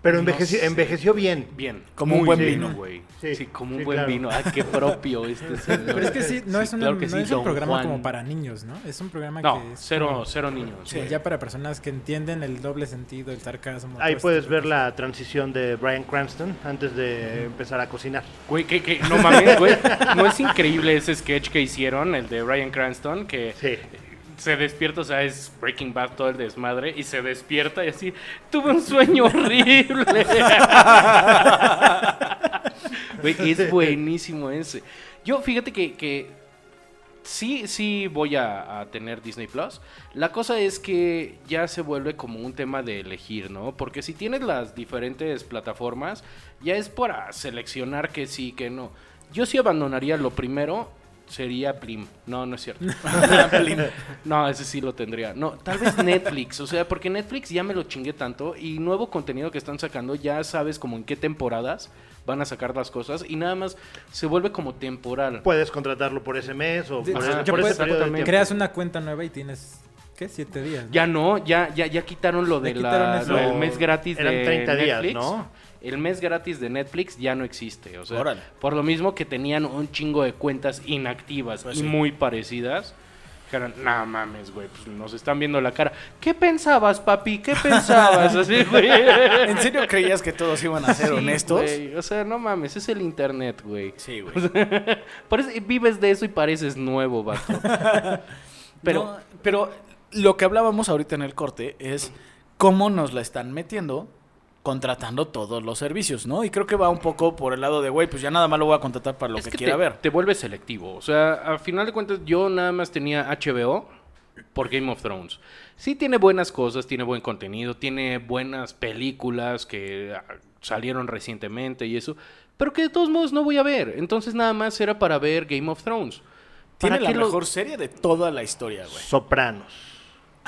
Pero No envejeció, sé. envejeció bien. Bien. Como un muy buen bien, vino. güey. Sí, Sí, como un sí, buen claro. vino. Ah, qué propio este señor. Pero es que sí, no Sí, es, una- claro que no sí, es un programa Juan. como para niños, ¿no? Es un programa No, que es cero, como- cero niños. Sí, ya para personas que entienden el doble sentido, el sarcasmo. Ahí puedes este ver tipo la transición de Brian Cranston antes de empezar a cocinar. Güey, que, que, no mames, güey. ¿No es increíble ese sketch que hicieron, el de Ryan Cranston? Que Sí. Se despierta, o sea, es Breaking Bad todo el desmadre, y se despierta y así, tuve un sueño horrible. Es buenísimo ese. Yo, fíjate que, que sí, sí voy a, a tener Disney Plus. La cosa es que ya se vuelve como un tema de elegir, ¿no? Porque si tienes las diferentes plataformas, ya es para seleccionar que sí, que no. Yo sí abandonaría lo primero, sería Plim. No, no es cierto. No, ese sí lo tendría. No, tal vez Netflix, o sea, porque Netflix ya me lo chingué tanto y nuevo contenido que están sacando, ya sabes como en qué temporadas van a sacar las cosas y nada más se vuelve como temporal. Puedes contratarlo por ese mes o Sí, por, por ese periodo de. Creas una cuenta nueva y tienes, ¿qué? Siete días. ¿no? Ya no, ya, ya, ya quitaron lo de quitaron la, eso. lo del mes gratis Eran de 30 días, Netflix. ¿no? El mes gratis de Netflix ya no existe. O sea, Órale. por lo mismo que tenían un chingo de cuentas inactivas Pues y sí. muy parecidas. Dijeron, no mames, güey, pues nos están viendo la cara. ¿Qué pensabas, papi? ¿Qué pensabas? Así, güey. ¿En serio creías que todos iban a ser Sí, honestos? güey, O sea, no mames, es el internet, güey. Sí, güey. Parece- vives de eso y pareces nuevo, vato. Pero, No, pero lo que hablábamos ahorita en el corte es cómo nos la están metiendo contratando todos los servicios, ¿no? Y creo que va un poco por el lado de, güey, pues ya nada más lo voy a contratar para lo es que, que quiera te, ver. te vuelves selectivo. O sea, a final de cuentas, yo nada más tenía HBO por Game of Thrones. Sí tiene buenas cosas, tiene buen contenido, tiene buenas películas que ah, salieron recientemente y eso, pero que de todos modos no voy a ver. Entonces nada más era para ver Game of Thrones. Tiene ¿Para la lo- mejor serie de toda la historia, güey. Sopranos.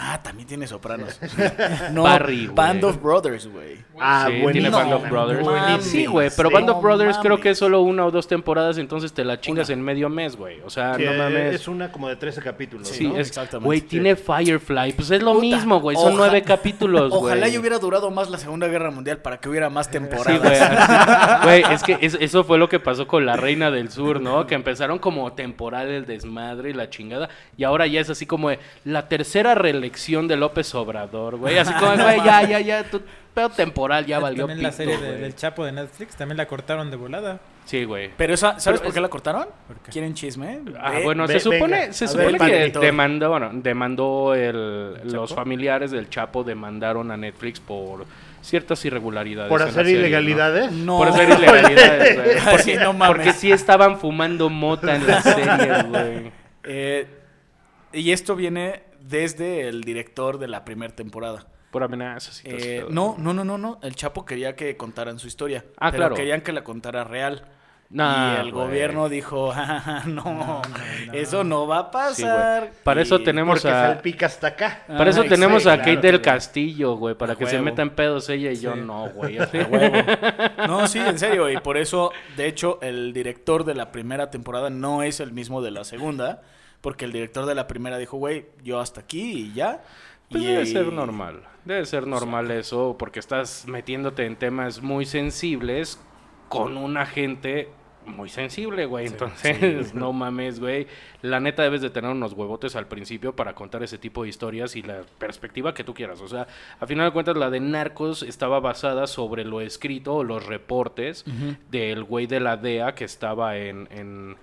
Ah, también tiene Sopranos. no, Barry, güey. Band of Brothers, güey. Ah, Sí, buenísimo. tiene Band of Brothers. mames. Sí, güey, pero Sí. Band of No Brothers creo que es solo una o dos temporadas, entonces te la chingas en medio mes, güey. O sea, Sí, no mames. Es una como de 13 capítulos. Sí, ¿no? es, Exactamente. güey, Sí. tiene Firefly, pues es lo Puta, mismo, güey, son nueve capítulos, güey. Ojalá y hubiera durado más la Segunda Guerra Mundial para que hubiera más Sí, temporadas. güey. es que es- eso fue lo que pasó con la Reina del Sur, ¿no? Que empezaron como temporal el desmadre y la chingada. Y ahora ya es así como de la tercera reelección de López Obrador, güey. Así como, güey, ya, ya, ya, tu pedo temporal ya valió También la pito, serie de- güey. del Chapo de Netflix, también la cortaron de volada. Sí, güey. Pero esa, ¿sabes Pero por qué la cortaron? ¿Por qué? ¿Quieren chisme? Ah, Ve- bueno, ve- se supone, venga, se a supone ver, que demandó, bueno, demandó el, los Chapo? familiares del Chapo demandaron a Netflix por ciertas irregularidades. Por en la hacer serie, ¿no? ilegalidades. No. Por hacer ilegalidades, güey. Así, no mames. Porque sí estaban fumando mota en la serie, güey. Eh, y esto viene desde el director de la primera temporada. Por amenazas y todo Eh, no, no, no, no, no. El Chapo quería que contaran su historia. Ah, pero claro. querían que la contara real. Nah, y el güey. gobierno dijo, "Ah, no, eso no va a Sí, pasar. Para eso Y- tenemos Porque a... salpica hasta acá. Para eso Ah, tenemos a Kate claro, del. Castillo, güey, para A que se huevo. meta en pedos ella y yo no, güey. No, sí, en serio. Y por eso, de hecho, el director de la primera temporada no es el mismo de la segunda. Porque el director de la primera dijo, güey, yo hasta aquí y ya. Pues y debe ser normal. Debe ser normal eso, porque estás metiéndote en temas muy sensibles con una gente muy sensible, güey. Entonces, no mames, güey. La neta debes de tener unos huevotes al principio para contar ese tipo de historias y la perspectiva que tú quieras. O sea, a final de cuentas, la de Narcos estaba basada sobre lo escrito o los reportes del güey de la DEA que estaba en, en,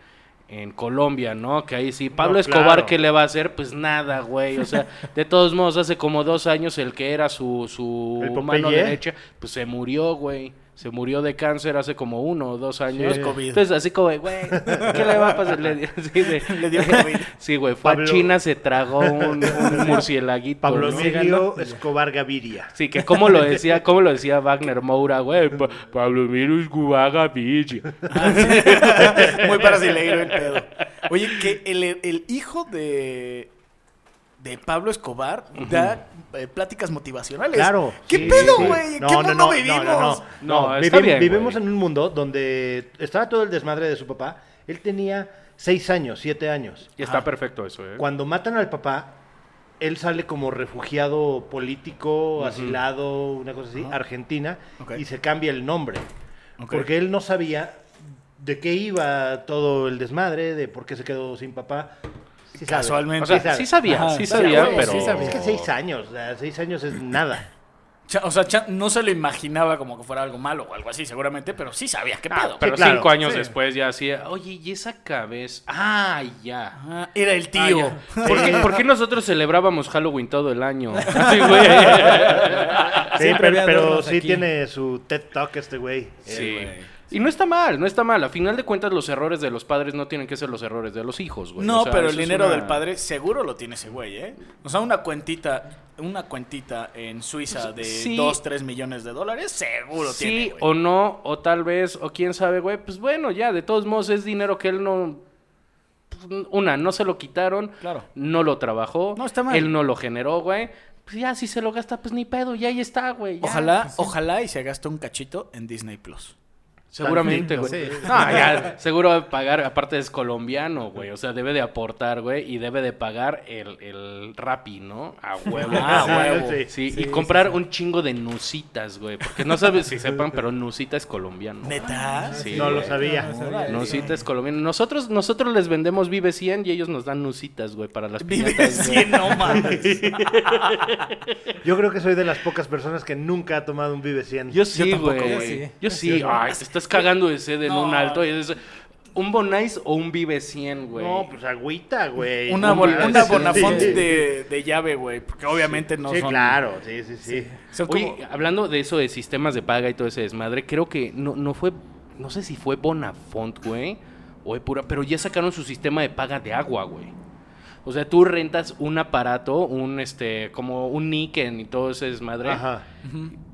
en Colombia, ¿no? Que ahí sí, Pablo No, Escobar, claro. ¿qué le va a hacer? Pues nada, güey. O sea, de todos modos, hace como dos años el que era su, su ¿El mano derecha, pues se murió, güey. Se murió de cáncer hace como uno o dos años. Sí. COVID. Entonces, así como, de, güey, ¿qué le va a pasar? Le, sí, de- Le dio COVID. Sí, güey, fue Pablo- a China, se tragó un, un murcielaguito. Pablo ¿no? Emilio Escobar Gaviria. Sí, que como lo decía, como lo decía Wagner Moura, güey, Pa- Pablo Emilio Escobar Bichi. Muy brasileiro el pedo. Oye, que el, el hijo de, de Pablo Escobar da eh, pláticas motivacionales. Claro. ¿Qué sí, pedo, sí. güey? ¿En qué mundo vivimos? No, no, No, no. está Vivim- bien, vivimos en un mundo donde estaba todo el desmadre de su papá. Él tenía seis años, siete años. Y está perfecto eso, ¿eh? Cuando matan al papá, él sale como refugiado político, asilado, una cosa así, Argentina, y se cambia el nombre. Porque él no sabía de qué iba todo el desmadre, de por qué se quedó sin papá. Sí sabe. Casualmente. O sea, sabe. sí sabía, Ajá, sí sabía, pero... sí sabía. Es que seis años, seis años es nada. O sea, no se lo imaginaba como que fuera algo malo o algo así, seguramente, pero sí sabía qué Ah, pedo. pero claro, cinco años sí. después ya hacía, oye, ¿y esa cabeza? Ah, ya. Ah, era el tío. ¿Por qué, por qué nosotros celebrábamos Halloween todo el año? Así, güey. Sí, pero, sí aquí. tiene su TED Talk este güey. Sí. güey. Y no está mal, no está mal. A final de cuentas, los errores de los padres no tienen que ser los errores de los hijos, güey. No, O sea, pero el dinero una- del padre seguro lo tiene ese güey, ¿eh? O sea, una cuentita, una cuentita en Suiza de Sí. 2, 3 millones de dólares, seguro Sí tiene, güey. o no, o tal vez, o quién sabe, güey. Pues bueno, ya, de todos modos es dinero que él no... Una, no se lo quitaron. Claro. No lo trabajó. No, está mal. Él no lo generó, güey. Pues ya, si se lo gasta, pues ni pedo, ya ahí está, güey. ya. Ojalá, ojalá y se gasta un cachito en Disney Plus. Seguramente, güey. Sí. No, ya, seguro va a pagar, aparte es colombiano, güey. O sea, debe de aportar, güey, y debe de pagar el, el Rappi, ¿no? A huevo. Ah, Sí, huevo. sí. Sí, Sí, y comprar un chingo de nusitas, güey. Porque no sabes si sepan, pero nusita es colombiano. ¿Neta? Sí, no lo sabía. No lo sabía. Nusita es colombiano. Nosotros, nosotros les vendemos Vive 100 y ellos nos dan nusitas, güey, para las Vive piñatas. güey. 100, no mames. Yo creo que soy de las pocas personas que nunca ha tomado un Vive 100. Yo sí, tampoco, güey. yo sí. Yo sí. Ay, estás cagando de sed en No. un alto. y es un Bonais o un Vive 100, güey. No, pues agüita, güey. Una, No una Sí. Bonafont de, de llave, güey. Porque obviamente no sí, son. claro, sí, sí, sí. Como. Oye, hablando de eso de sistemas de paga y todo ese desmadre, creo que no, no fue, no sé si fue Bonafont, güey, o de pura, pero ya sacaron su sistema de paga de agua, güey. O sea, tú rentas un aparato, un este, como un Niken y todo ese desmadre Ajá.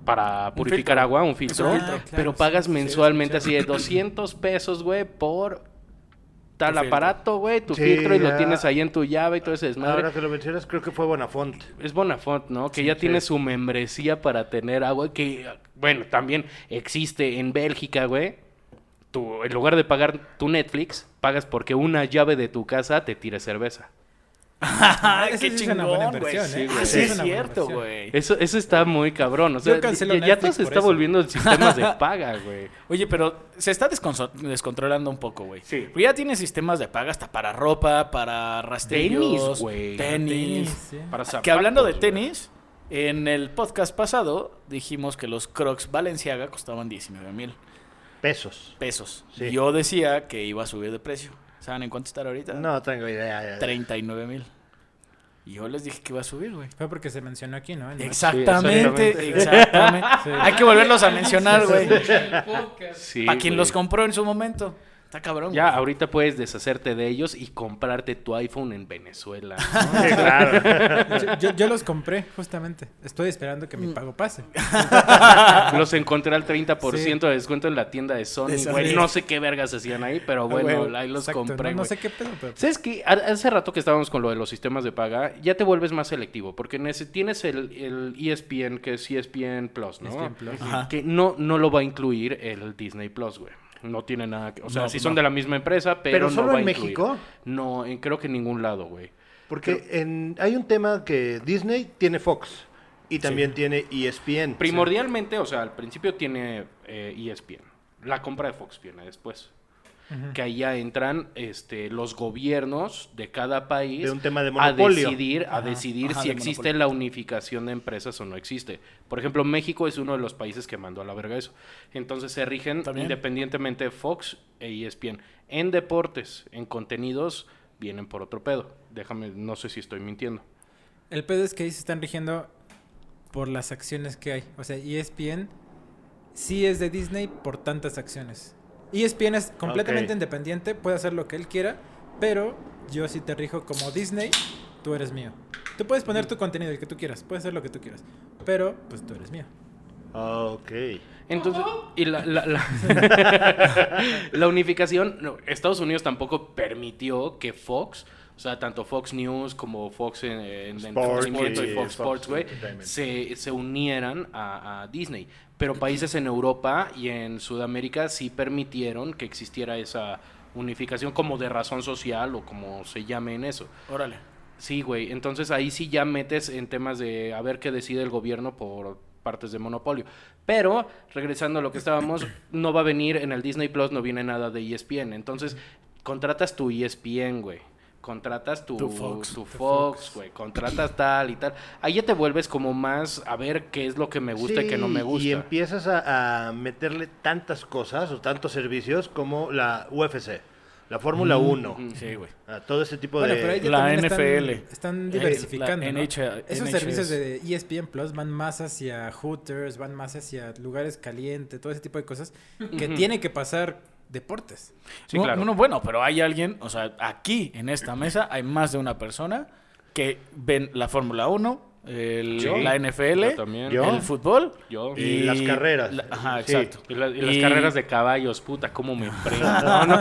para purificar agua, un filtro, filtro. pero claro, pagas sí, sí, mensualmente así de 200 pesos, güey, por tal aparato, güey, tu Sí, filtro y lo tienes ahí en tu llave y todo ese desmadre. Ahora que lo mencionas, creo que fue Bonafont. Es Bonafont, ¿no? Que Sí, ya sí. tiene su membresía para tener agua, que, bueno, también existe en Bélgica, güey. Tú, en lugar de pagar tu Netflix, pagas porque una llave de tu casa te tire cerveza. ¡Ah, qué sí es una buena chingón, güey! inversión, Sí, ¿eh? Ah, Sí, es cierto, güey. Eso, eso está muy cabrón. O sea, Yo cancelo ya, ya todo se está eso. volviendo en sistemas de paga, güey. Oye, pero se está descontrolando un poco, güey. Sí. Porque ya tiene sistemas de paga hasta para ropa, para rastrillos, Tenis, güey. tenis. Tenis, sí. Para Que hablando de zapatos, tenis, en el podcast pasado dijimos que los Crocs Balenciaga costaban 19 mil Pesos. pesos. Sí. Yo decía que iba a subir de precio. ¿Saben en cuánto está ahorita? No tengo idea. 39 mil. Y yo les dije que iba a subir, güey. Fue porque se mencionó aquí, ¿no? Exactamente, exactamente. exactamente. Sí. Hay que volverlos a mencionar, güey. Sí, Para quien los compró en su momento. Está cabrón. Ya, güey. ahorita puedes deshacerte de ellos y comprarte tu iPhone en Venezuela. Sí, claro. Yo, yo- yo los compré, justamente. Estoy esperando que mi pago pase. Los encontré al 30% de descuento en la tienda de Sony, De Sony. güey. No sé qué vergas hacían ahí, pero bueno, Güey, ahí los exacto, compré, No, sé qué pedo, pero... ¿Sabes qué? Ha- Hace rato que estábamos con lo de los sistemas de paga, ya te vuelves más selectivo, porque tienes el, el ESPN, que es ESPN Plus, ¿no? ESPN Plus. Ajá. Que no, no lo va a incluir el Disney Plus, güey. No tiene nada que... O sea, No, sí no. son de la misma empresa, pero, Pero no solo va en. México. No, en- creo que en ningún lado, güey. Porque en, hay un tema que Disney tiene Fox y también tiene E ESPN. Primordialmente, o sea, al principio tiene eh, ESPN. La compra de Fox viene después. Que ahí ya entran este, los gobiernos de cada país De un tema de a decidir, a Ajá, decidir ajá, si de existe monopolio. la unificación de empresas o no existe. Por ejemplo, México es uno de los países que mandó a la verga eso. Entonces se rigen También. independientemente Fox e ESPN. En deportes, en contenidos, vienen por otro pedo. Déjame, no sé si estoy mintiendo. El pedo es que ahí se están rigiendo por las acciones que hay. O sea, ESPN sí es de Disney por tantas acciones. ESPN es completamente independiente, puede hacer lo que él quiera, pero yo sí te rijo como Disney, tú eres mío. Tú puedes poner tu contenido el que tú quieras, puedes hacer lo que tú quieras, pero pues tú eres mío. Ok. Entonces, y la, la, la- la unificación, no, Estados Unidos tampoco permitió que Fox, o sea, tanto Fox News como Fox en, en Sports y y Fox Fox Sports, güey, se, se unieran a, a Disney. Pero países en Europa y en Sudamérica sí permitieron que existiera esa unificación como de razón social o como se llame en eso. Órale. Sí, güey. Entonces ahí sí ya metes en temas de a ver qué decide el gobierno por partes de monopolio. Pero, regresando a lo que estábamos, no va a venir en el Disney Plus, no viene nada de ESPN. Entonces, contratas tu ESPN, güey. Contratas tu, Tu Fox. tu Fox, güey. Contratas tal y tal. Ahí ya te vuelves como más a ver qué es lo que me gusta y qué no me gusta. Y empiezas a, a meterle tantas cosas o tantos servicios como la UFC, la Fórmula 1, ujú. Sí, güey. a todo ese tipo Bueno, de... pero ahí ya La están- NFL. Están, diversificando. la ¿no? NH Esos NHS. servicios de ESPN Plus van más hacia Hooters, van más hacia lugares calientes, todo ese tipo de cosas que tiene que pasar deportes. Sí, no, claro. no, bueno, pero hay alguien, o sea, aquí en esta mesa hay más de una persona que ven la Fórmula 1, el- Yo. la NFL, Yo también. Yo. el fútbol Yo. Y las carreras. la- ajá, Sí. exacto. Y, la- y las Y- carreras de caballos, puta, cómo me prendo. ¿no?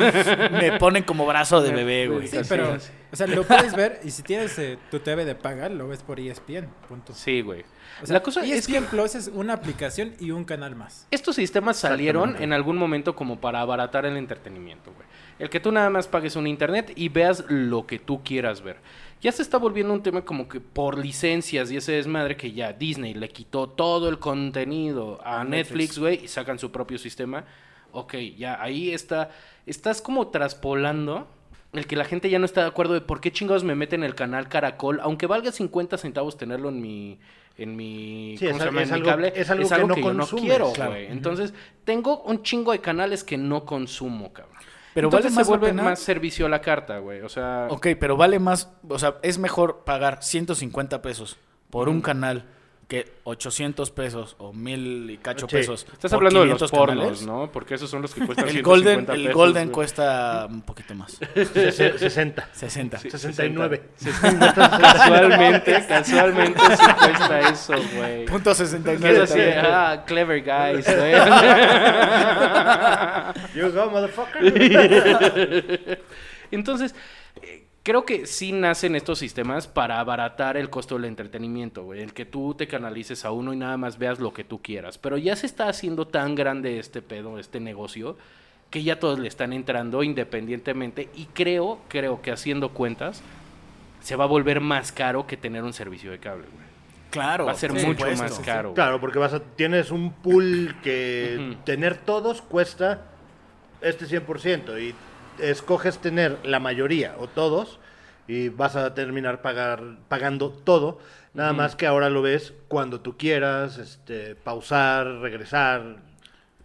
Me ponen como brazo de bebé, güey. Sí, pero, o sea, lo puedes ver y si tienes eh, tu TV de paga, lo ves por ESPN, punto. Sí, güey. O sea, la cosa es que ESPN Plus es una aplicación y un canal más. estos sistemas salieron en algún momento como para abaratar el entretenimiento, güey. El que tú nada más pagues un internet y veas lo que tú quieras ver. Ya se está volviendo un tema como que por licencias y ese desmadre que ya Disney le quitó todo el contenido a Netflix. güey, y sacan su propio sistema. Ok, ya ahí está. Estás como traspolando el que la gente ya no está de acuerdo de por qué chingados me meten el canal Caracol, aunque valga 50 centavos tenerlo en mi en mi, Sí, ¿cómo es algo- cable, es algo que no yo consumes, quiero, claro. Entonces, tengo un chingo de canales que no consumo, cabrón. Pero Entonces vale más se vuelve pena- más servicio a la carta, güey. O sea, Ok, pero vale más, o sea, es mejor pagar 150 pesos por un canal que 800 pesos o mil y cacho Sí. pesos. estás por hablando de los 500 pornos, canales. ¿no? Porque esos son los que cuestan El 150 Golden, el pesos, Golden güey. cuesta un poquito más. Sese- 60. 60. Sí. 69. Casualmente, casualmente sí cuesta eso, güey. Punto Es 69. así, ah, clever guys, güey. You go, motherfucker. Entonces, eh, creo que sí nacen estos sistemas para abaratar el costo del entretenimiento, güey. El que tú te canalices a uno y nada más veas lo que tú quieras. Pero ya se está haciendo tan grande este pedo, este negocio, que ya todos le están entrando independientemente. Y creo, creo que haciendo cuentas, se va a volver más caro que tener un servicio de cable, güey. Claro. Va a ser mucho supuesto. más caro. Claro, porque vas a, tienes un pool que tener todos cuesta este 100% y escoges tener la mayoría o todos y vas a terminar pagar, pagando todo. Nada más que ahora lo ves cuando tú quieras, este, pausar, regresar.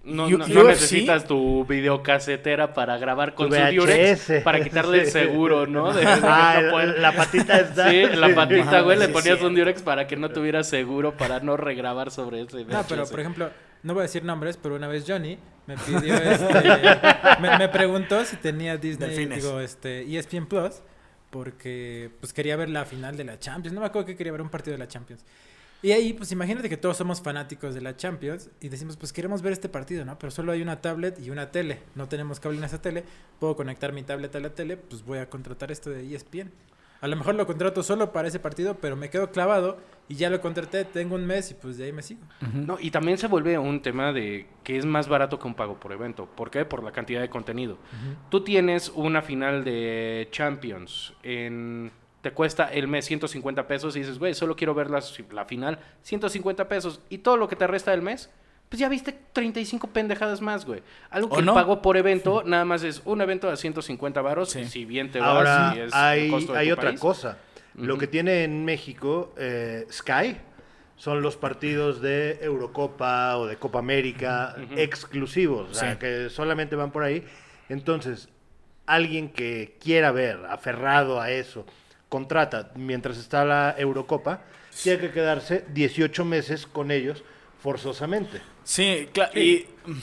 No, no- necesitas tu videocasetera para grabar con Tu su Durex para quitarle el seguro, ¿no? De- de Ah, no el- poder- la patita está. Sí, la patita, güey, le Sí, ponías sí. un Durex para que no tuviera seguro, para no regrabar sobre ese. No, pero por ejemplo, no voy a decir nombres, pero una vez Johnny me pidió, este, me, me preguntó si tenía Disney, Delfines. digo, este, ESPN Plus, porque pues quería ver la final de la Champions. No me acuerdo que quería ver un partido de la Champions. Y ahí, pues imagínate que todos somos fanáticos de la Champions y decimos, pues queremos ver este partido, ¿no? Pero solo hay una tablet y una tele. No tenemos cable en esa tele. Puedo conectar mi tablet a la tele, pues voy a contratar esto de ESPN. A lo mejor lo contrato solo para ese partido, pero me quedo clavado y ya lo contraté, tengo un mes y pues de ahí me sigo. No, y también se vuelve un tema de que es más barato que un pago por evento. ¿Por qué? Por la cantidad de contenido. Tú tienes una final de Champions en... Te cuesta el mes 150 pesos y dices, güey, solo quiero ver las- la final, 150 pesos. Y todo lo que te resta del mes pues ya viste 35 pendejadas más, güey. Algo ¿O que el no? pago por evento, nada más es un evento de 150 varos, Sí. si bien te vas Ahora y es el hay, costo de hay tu otra país. cosa. Lo que tiene en México eh, Sky son los partidos de Eurocopa o de Copa América Ujú. exclusivos, o sea, Sí. que solamente van por ahí. Entonces, alguien que quiera ver, aferrado a eso, contrata mientras está la Eurocopa, tiene que quedarse 18 meses con ellos forzosamente. Sí, claro. Sí. Y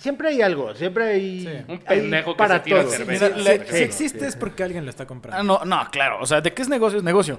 Siempre hay algo, siempre hay, Sí. Un hay pendejo que se tira todos. cerveza. Mira, si, si existe es porque alguien lo está comprando. Ah, no, no, claro. O sea, de qué es negocio es negocio.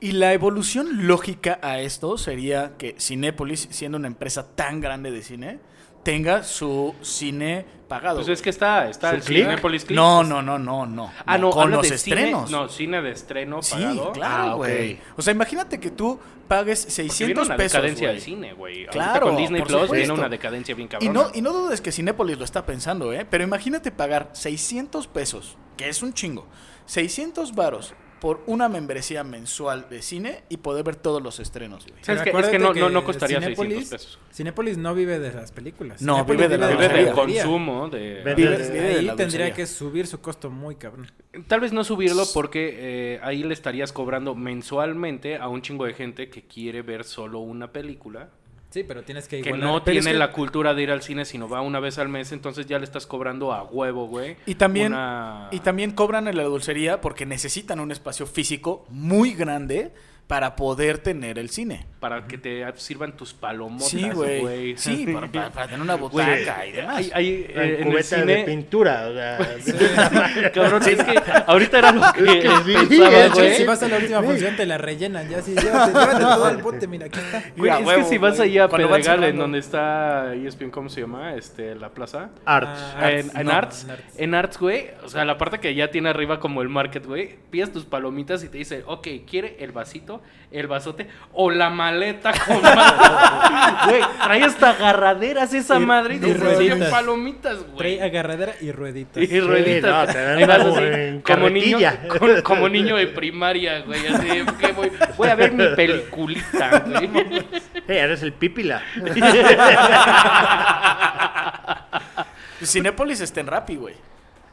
Y la evolución lógica a esto sería que Cinépolis, siendo una empresa tan grande de cine, tenga su cine pagado. Pues es que está, está ¿Su el click? Cinépolis Click. No, no, no, no, no. Ah, no, con los cine- estrenos. no, cine de estreno Sí, pagado. claro, Ah, güey. O sea, imagínate que tú pagues Porque 600 viene una pesos, decadencia del cine, güey. Ahorita Claro, con Disney Plus viene supuesto. una decadencia bien Y cabrona. no, y no dudes que Cinépolis lo está pensando, ¿eh? Pero imagínate pagar 600 pesos, que es un chingo, 600 varos por una membresía mensual de cine y poder ver todos los estrenos, güey. Es que no, no, no costaría Cinépolis- 600 pesos. Cinépolis no vive de las películas. No, Cinépolis vive de la Vive del consumo, de... Vive- de- ahí la tendría que subir su costo muy cabrón. Tal vez no subirlo porque eh, ahí le estarías cobrando mensualmente a un chingo de gente que quiere ver solo una película. Sí, pero tienes que Que igualar. no Pero es tiene que- la cultura de ir al cine, sino va una vez al mes, entonces ya le estás cobrando a huevo, güey. Y también, una- y también cobran en la dulcería porque necesitan un espacio físico muy grande para poder tener el cine. Para que te sirvan tus palomotas, Sí, güey. Sí, para, para- para tener una butaca y demás. Hay, hay, eh, En el cubeta de cine... pintura, o sea, Cabrón, es que ahorita era lo que, Es que sí, pensaba, güey. si vas a la última función te la rellenan ya así, llévate, llévate todo el bote, mira, aquí está. Güey, es huevo, que si vas güey. allá a Pedregal, en donde está ESPN, ¿cómo se llama? Este, la plaza. Arts. Ah, en, en no, Arts, en Arts. en Arts, güey, o sea, la parte que ya tiene arriba como el market, güey, pides tus palomitas y te dice, ok, ¿quiere el vasito, el vasote o la maleta con? Güey, trae hasta agarraderas esa Y- madre y rueditas. palomitas, güey. Trae agarradera y rueditas. Y rueditas. no, te dan Ahí vas como así, como niño, carretilla. con- como niño de primaria, güey, así, que voy, voy a ver mi peliculita, güey. Hey, eres el pípila. Cinépolis está en Rappi, güey.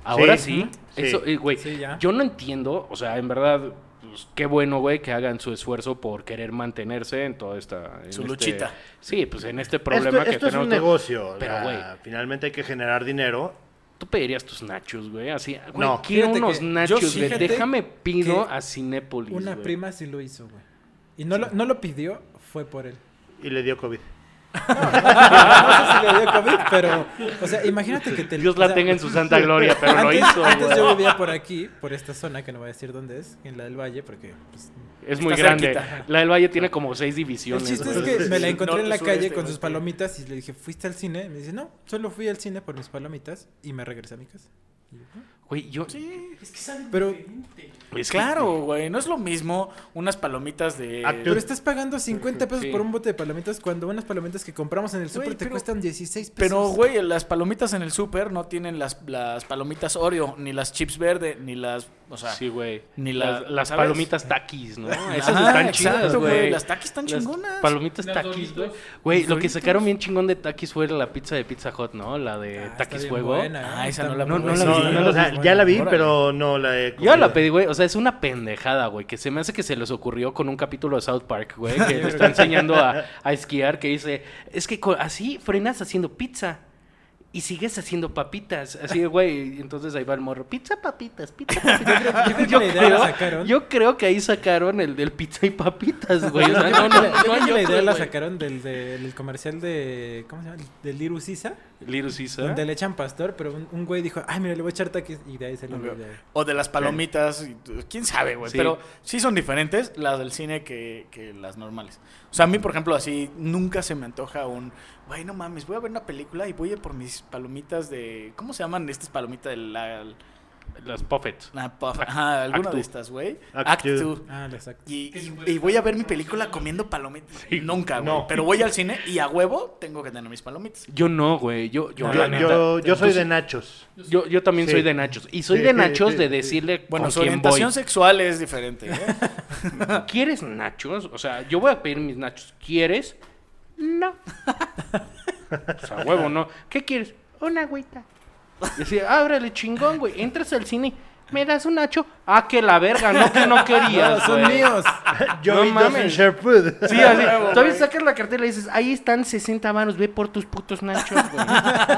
Ahora Sí. sí, Sí. eso, güey, Sí, yo no entiendo, o sea, en verdad, pues, qué bueno, güey, que hagan su esfuerzo por querer mantenerse en toda esta... en Su este- luchita. Sí, pues en este problema Esto, que esto es tenemos un negocio. Pero, güey. finalmente hay que generar dinero. Tú pedirías tus nachos, güey, así, güey, No. quiero unos nachos, güey, déjame pido a Cinépolis, Una güey. prima sí lo hizo, güey. Y no lo, no lo pidió, fue por él. Y le dio COVID. No sé si le dio COVID, pero, o sea, imagínate que te... Dios o la sea, tenga en su santa gloria, pero lo antes, hizo, Antes güey. yo vivía por aquí, por esta zona, que no voy a decir dónde es, en la del Valle, porque... pues, Es muy grande. cerquita. La del Valle tiene como seis el divisiones. chiste es que me la encontré en la calle sureste, con sus palomitas y le dije, ¿fuiste al cine? Me dice, no, solo fui al cine por mis palomitas y me regresé a mi casa. "Ah". Güey, yo... Es que saben Pero- diferente. Es Claro, güey. No es lo mismo unas palomitas de. Actu- Pero estás pagando 50 pesos Sí. por un bote de palomitas cuando unas palomitas que compramos en el súper te pero- cuestan 16 pesos. Pero, güey, las palomitas en el súper no tienen las, las palomitas Oreo, ni las chips verde, ni las. O sea, Sí, güey. ni las, la- las palomitas taquis, ¿no? Esas están exacto, chidas, güey. Las taquis están Las chingonas. Palomitas taquis, güey. Güey, lo que sacaron bien chingón de taquis fue la pizza de Pizza Hut, ¿no? La de Ah, taquis fuego. buena, ¿eh? Ah, esa no la. No, no la No, vi, ya la vi, pero no la he Yo la pedí, güey. O sea, es una pendejada, güey. Que se me hace que se les ocurrió con un capítulo de South Park, güey. Que le está enseñando a, a esquiar. Que dice: Es que así frenas haciendo pizza. Y sigues haciendo papitas. Así, güey. Entonces ahí va el morro. Pizza, papitas, pizza, papitas. Yo creo que la idea la sacaron. yo creo que ahí sacaron el del pizza y papitas, güey. O sea, Yo no, creo no, que la- yo no creo que la idea la güey. sacaron del, del comercial de. ¿Cómo se llama? Del Liru Sisa. Little Caesar. Donde le echan pastor, pero un, un güey dijo, ay, mira, le voy a echar taquis. Y de ahí se lo Ok. de... O de las palomitas, y- quién sabe, güey. Sí. Pero sí son diferentes las del cine que, que las normales. O sea, a mí, por ejemplo, así nunca se me antoja un, güey, no mames, voy a ver una película y voy a ir por mis palomitas de, ¿cómo se llaman estas palomitas de la, Las puffets. la puff? Ajá, alguna de estas, güey. Actu. Actu. Ah, lo exacto. Y, y- y voy a ver mi película comiendo palomitas. Nunca, güey. No. Pero voy al cine y a huevo tengo que tener mis palomitas. Yo no, güey. Yo, yo, No, Yo, neta. yo, yo soy de nachos. Yo, yo también Sí. soy de nachos. Y soy Sí, de nachos sí, de sí. decirle Bueno, con su quién orientación voy. sexual es diferente, ¿eh? ¿Quieres nachos? O sea, yo voy a pedir mis nachos. ¿Quieres? No. Pues a huevo, ¿no? ¿Qué quieres? Una agüita. Decía, ábrele chingón, güey. Entras al cine, ¿me das un nacho? Ah, que la verga, no que no querías, No, son güey. míos. Yo No mames. share food. Sí, así. Todavía güey. sacas la cartera y dices, ahí están 60 varos, ve por tus putos nachos, güey.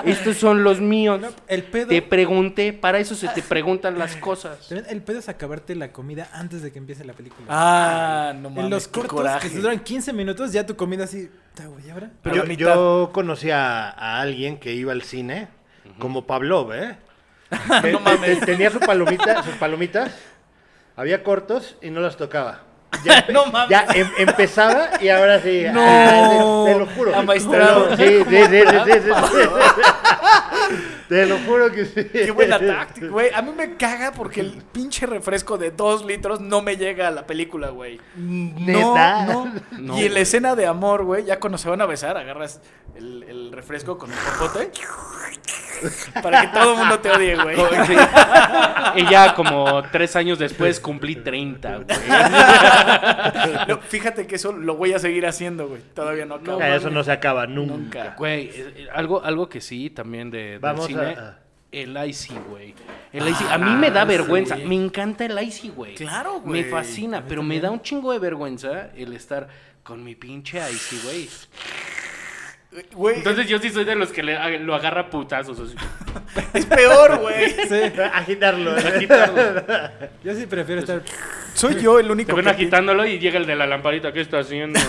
Estos son los míos. El pedo. Te pregunté, para eso se te preguntan las cosas. El pedo es acabarte la comida antes de que empiece la película. Ah, no mames. en los qué cortos coraje. que se duran 15 minutos, ya tu comida así. "Ta, güey, ¿y ahora? Pero yo, yo conocí a, a alguien que iba al cine, como Pavlov, ¿eh? No mames. te- tenía su palomita, sus palomitas, había cortos y no las tocaba. Ya, No mames. ya em- empezaba y ahora sí. No. ah, te, te lo juro. Amaestrado. Sí, sí, sí, sí, sí, sí. Te lo juro que sí. Qué buena táctica, güey. A mí me caga porque el pinche refresco de dos litros no me llega a la película, güey. Neta. No, no. No, y en la escena de amor, güey, ya cuando se van a besar, agarras el, el refresco con el popote para que todo el mundo te odie, güey. Sí. Y ya como tres años después cumplí 30, güey. No, fíjate que eso lo voy a seguir haciendo, güey. Todavía no acabo. Ah, Eso no se acaba nunca. Nunca. Güey, eh, eh, algo, algo que sí, también de, del Vamos cine. a- El Icy, güey. El Icy. A mí me da Ah, vergüenza. sí. Me encanta el Icy, güey. Claro, güey. Me fascina, pero me da un chingo de vergüenza el estar con mi pinche Icy, güey. Güey, Entonces yo sí soy de los que le- lo agarra putazos. así. es peor, güey. Sí, Agitarlo. Agitarlo. yo sí prefiero estar. Soy yo el Te único ven que agitándolo y llega el de la lamparita. ¿Qué está haciendo?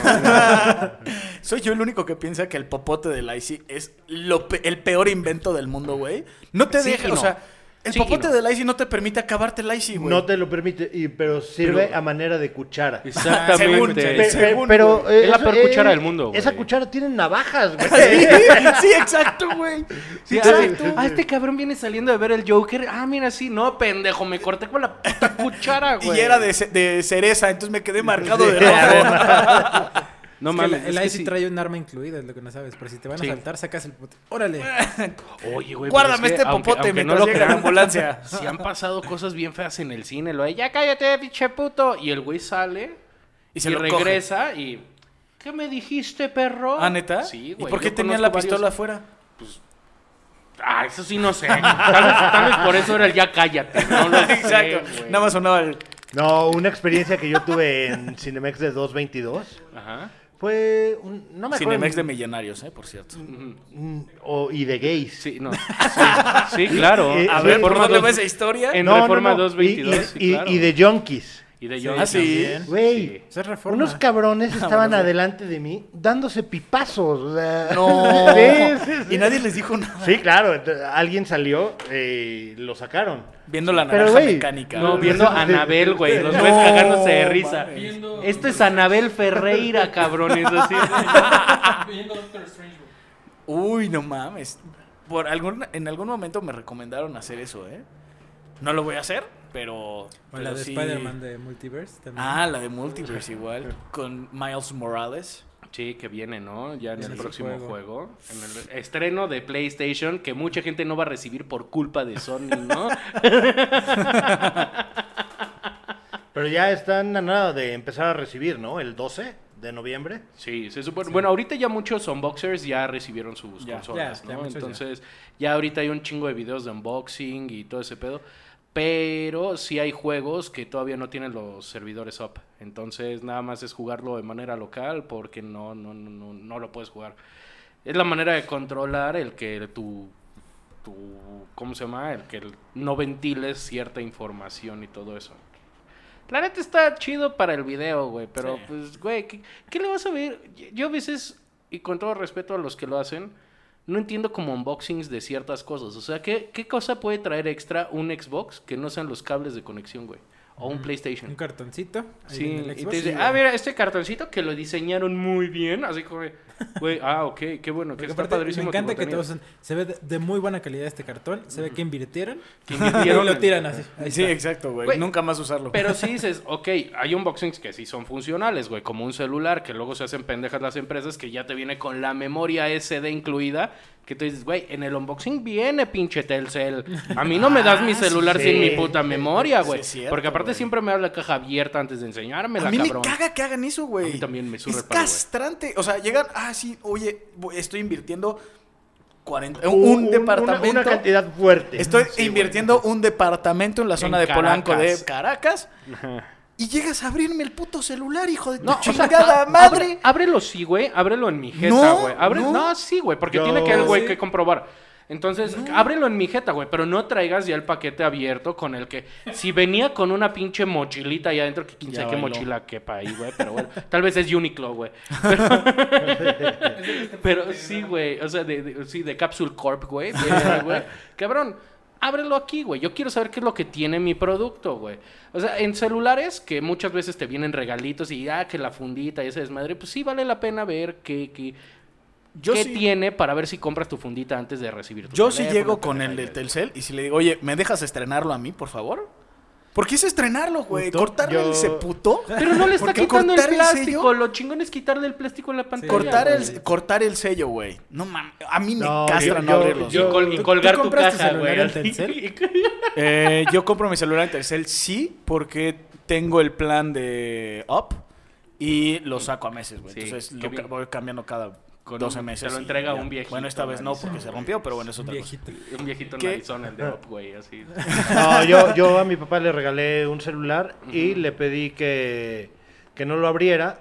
Soy yo el único que piensa que el popote del Icy es lo pe- el peor invento del mundo, güey. No te Sí deja, o sea, el Sí y popote no. del Icy no te permite acabarte el Icy, güey. No te lo permite, y, pero sirve Pero- a manera de cuchara. Exactamente. Según- Pe- según, pero Es la peor cuchara del mundo, güey. Esa cuchara tiene navajas, güey. Sí, sí, exacto, güey. Sí, exacto. ah, este cabrón viene saliendo de ver el Joker. Ah, mira, sí, no, pendejo, me corté con la puta cuchara, Y güey. era de, de cereza, entonces me quedé marcado de rojo. No Es que mames. el el sí. trae un arma incluida, es lo que no sabes. Pero si te van a Sí. saltar, sacas el puto. ¡Órale! Oye, güey. Guárdame pero es que, este aunque- popote aunque mientras lo llega la crean, ambulancia. Si han pasado cosas bien feas en el cine, lo de ya cállate, pinche puto. Y el güey sale Y y, se coge. regresa y. ¿Qué me dijiste, perro? ¿Ah, neta? Sí, ¿Y güey. por qué yo tenía la varios- pistola afuera? Ah, eso sí no sé. Tal vez, tal vez por eso era el ya cállate. No lo sé, Exacto. Nada más sonaba el... No, una experiencia que yo tuve en Cinemex de 222 Ajá. Fue un, no me acuerdo. Cinemex de millonarios, eh, por cierto. Mm, o- y de gays. Sí, no. Sí, sí, claro. Eh, A Sí, ver, ¿por dónde va esa historia? En No, no, Reforma no. 222. Y, sí, y- claro. y de junkies. Y de Sí. John Ah, sí. también. Güey. Unos cabrones estaban bueno, sí. adelante de mí dándose pipazos. o sea. No. Sí, sí, sí. Y nadie les dijo nada. Sí, claro. ent- Alguien salió eh, lo sacaron. Viendo la Pero, naranja güey, mecánica. No, viendo a Anabel, güey. Los No, ves cagándose de risa. Viendo- Esto es Anabel Ferreira, cabrones. Así. Viendo Doctor Strange, güey. Uy, no mames. Por algún, en algún momento me recomendaron hacer eso, ¿eh? No lo voy a hacer, pero. O pero la de sí. Spider-Man de Multiverse también. Ah, la de Multiverse igual. Con Miles Morales. Sí, que viene, ¿no? Ya en En el el próximo juego. juego. En el estreno de PlayStation, que mucha gente no va a recibir por culpa de Sony, ¿no? Pero ya están a nada de empezar a recibir, ¿no? El 12 de noviembre. Sí, se supone. Bueno, ahorita ya muchos unboxers ya recibieron sus Ya, consolas, ya, ¿no? ya. Entonces, ya. ahorita hay un chingo de videos de unboxing y todo ese pedo. Pero sí hay juegos que todavía no tienen los servidores up. Entonces, nada más es jugarlo de manera local porque no, no, no, no, no lo puedes jugar. Es la manera de controlar el que tu, tu ¿cómo se llama? El que no ventiles cierta información y todo eso. La neta está chido para el video, güey, pero Sí. pues, güey, ¿qué, qué le vas a ver? Yo a veces, y con todo respeto a los que lo hacen, no entiendo como unboxings de ciertas cosas. O sea, ¿qué, qué cosa puede traer extra un Xbox que no sean los cables de conexión, güey? O un PlayStation. Un cartoncito. Sí, y te dice, Sí, ah, mira, este cartoncito que lo diseñaron muy bien, así como, güey, ah, ok, qué bueno, que está padrísimo. Me encanta que todos son- se ve de, de muy buena calidad este cartón, se ve que invirtieron Que y invirtieron lo en- tiran así. Ahí Sí, está. exacto, güey. Güey, Nunca más usarlo. Pero sí dices, ok, hay unboxings que sí son funcionales, güey, como un celular, que luego se hacen pendejas las empresas, que ya te viene con la memoria SD incluida, Que tú dices, güey, en el unboxing viene pinche Telcel. A mí no me das mi Ah, celular sí. sin mi puta memoria, güey. Sí, es cierto, Porque aparte güey. siempre me da la caja abierta antes de enseñármela, A mí cabrón. me caga que hagan eso, güey. A mí también me surre Es el palo, güey. castrante. O sea, llegan, ah, sí, oye, voy- estoy invirtiendo 40, un, Un- un- departamento. Una, una cantidad fuerte. Estoy Sí, invirtiendo un departamento en la zona En de Polanco de Caracas. Y llegas a abrirme el puto celular, hijo de tu No, o sea, chingada madre. abre- ábrelo sí, güey. Ábrelo en mi jeta, güey. No. no. sí, güey. Porque Yo- tiene que el güey Sí. que comprobar. Entonces, ábrelo en mi jeta, güey. Pero no traigas ya el paquete abierto con el que. Si venía con una pinche mochilita ahí adentro, que quién sabe qué mochila quepa ahí, güey. Pero bueno, tal vez es Uniqlo, güey. Pero, pero sí, güey. O sea, de, de- sí, de Capsule Corp, güey. Cabrón. Ábrelo aquí, güey. Yo quiero saber qué es lo que tiene mi producto, güey. O sea, en celulares que muchas veces te vienen regalitos y ah, que la fundita y ese desmadre, pues sí vale la pena ver qué, qué, Yo qué sí- tiene para ver si compras tu fundita antes de recibir tu Yo sí teléfono, llego te con el de. Telcel y si le digo, oye, ¿me dejas estrenarlo a mí, por favor? ¿Por qué es estrenarlo, güey? ¿Cortarle yo- ese puto? Pero no le está ¿Por qué quitando el plástico. Lo chingón es quitarle el plástico en la pantalla. Cortar güey. el, cortar el sello, güey. No mames, a mí me No, castra yo- no yo- abrirlos. Y, col- y ¿Tú- colgar tú tu caja, celular güey. en así. Telcel? Eh, yo compro mi celular en Telcel, sí, porque tengo el plan de Up y lo saco a meses, güey. Sí, Entonces lo bien. voy cambiando cada Con 12 un- meses. te lo entrega un viejito, Bueno, esta vez no, porque se rompió, pero bueno, es otra cosa. Viejito. Un viejito en. Arizona, el de Up, güey, así. No, yo, yo a mi papá le regalé un celular y le pedí que, que no lo abriera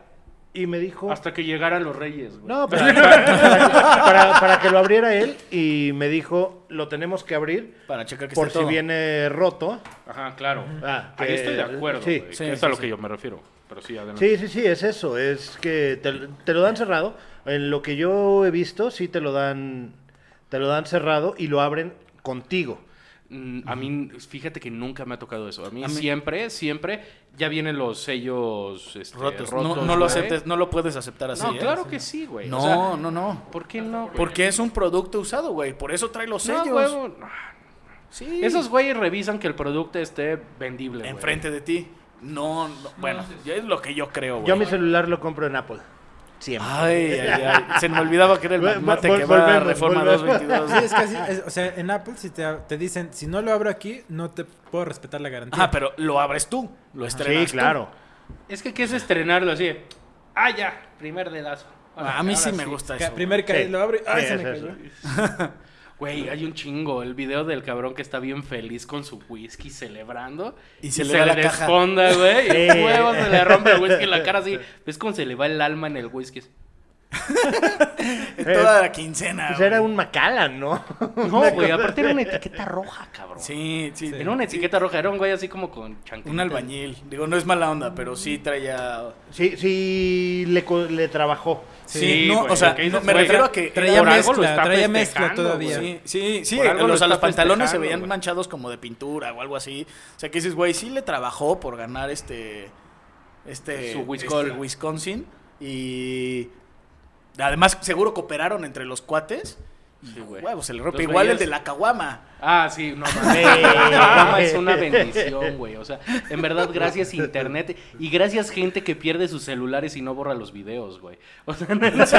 y me dijo... Hasta que llegaran los reyes, güey. No, para, para- para- para que lo abriera él y me dijo, lo tenemos que abrir Para checar que por esté si todo. viene roto. Ajá, claro. Ah, Ahí que- estoy de acuerdo, sí. Sí, es sí, a lo sí. que yo me refiero. Pero sí, adelante. Sí, sí, sí, es eso, es que te, te lo dan cerrado. En lo que yo he visto, sí te lo dan, te lo dan cerrado y lo abren contigo. Mm, A mí, fíjate que nunca me ha tocado eso. A mí, A mí- siempre, siempre, ya vienen los sellos este, Rotos. rotos. no, no lo aceptes, no lo puedes aceptar así. No, ¿eh? claro que sí, güey. No, O sea, no, no. ¿Por qué no? Porque es un producto usado, güey. Por eso trae los No, sellos. huevo, no. Sí. Esos güeyes revisan que el producto esté vendible. güey. enfrente de ti. No, no, bueno, ya es lo que yo creo, güey. Yo mi celular lo compro en Apple. Siempre. Ay, ay, ay. Se me olvidaba que era el mate vol- que va a Reforma volvemos. 222. Sí, es casi, es- o sea, en Apple si te, te dicen, si no lo abro aquí, no te puedo respetar la garantía. Ah, pero lo abres tú. Lo estrenas Sí, claro. Es que, ¿qué es estrenarlo así? Ah, ya, primer dedazo. A mí sí me gusta Ca- eso. primer caído, Sí. lo abro y ¡ay, Sí, se es me cayó! Güey, hay un chingo. El video del cabrón que está bien feliz con su whisky celebrando. Y se le la caja. desfonda, güey. Y huevo se le rompe el whisky en la cara así. ¿Ves cómo se le va el alma en el whisky? Toda la quincena. Pues güey. era un Macallan, ¿no? No, güey, aparte era una etiqueta roja, cabrón. Sí, sí. Era una etiqueta roja, era un güey así como con chancleta. Un albañil. Digo, no es mala onda, pero sí traía. Sí, sí, le, co- le trabajó. Sí, Sí, no, güey, o sea, dices, no, me güey, refiero a que. Traía Por algo lo mezcla, está traía mezcla festejando, todavía. güey. Sí, sí, sí, Por algo los, lo a los está pantalones se festejando, veían güey. manchados como de pintura o algo así. O sea, que dices, güey, sí le trabajó por ganar este. Este. Su Wisconsin. este Wisconsin. Y. Además, seguro cooperaron entre los cuates. Sí, güey. Huevo, se le rompe. Igual el de la caguama. Ah, sí, no mames. Es una bendición, güey. O sea, en verdad, gracias internet y gracias gente que pierde sus celulares y no borra los videos, güey. O sea, Sí.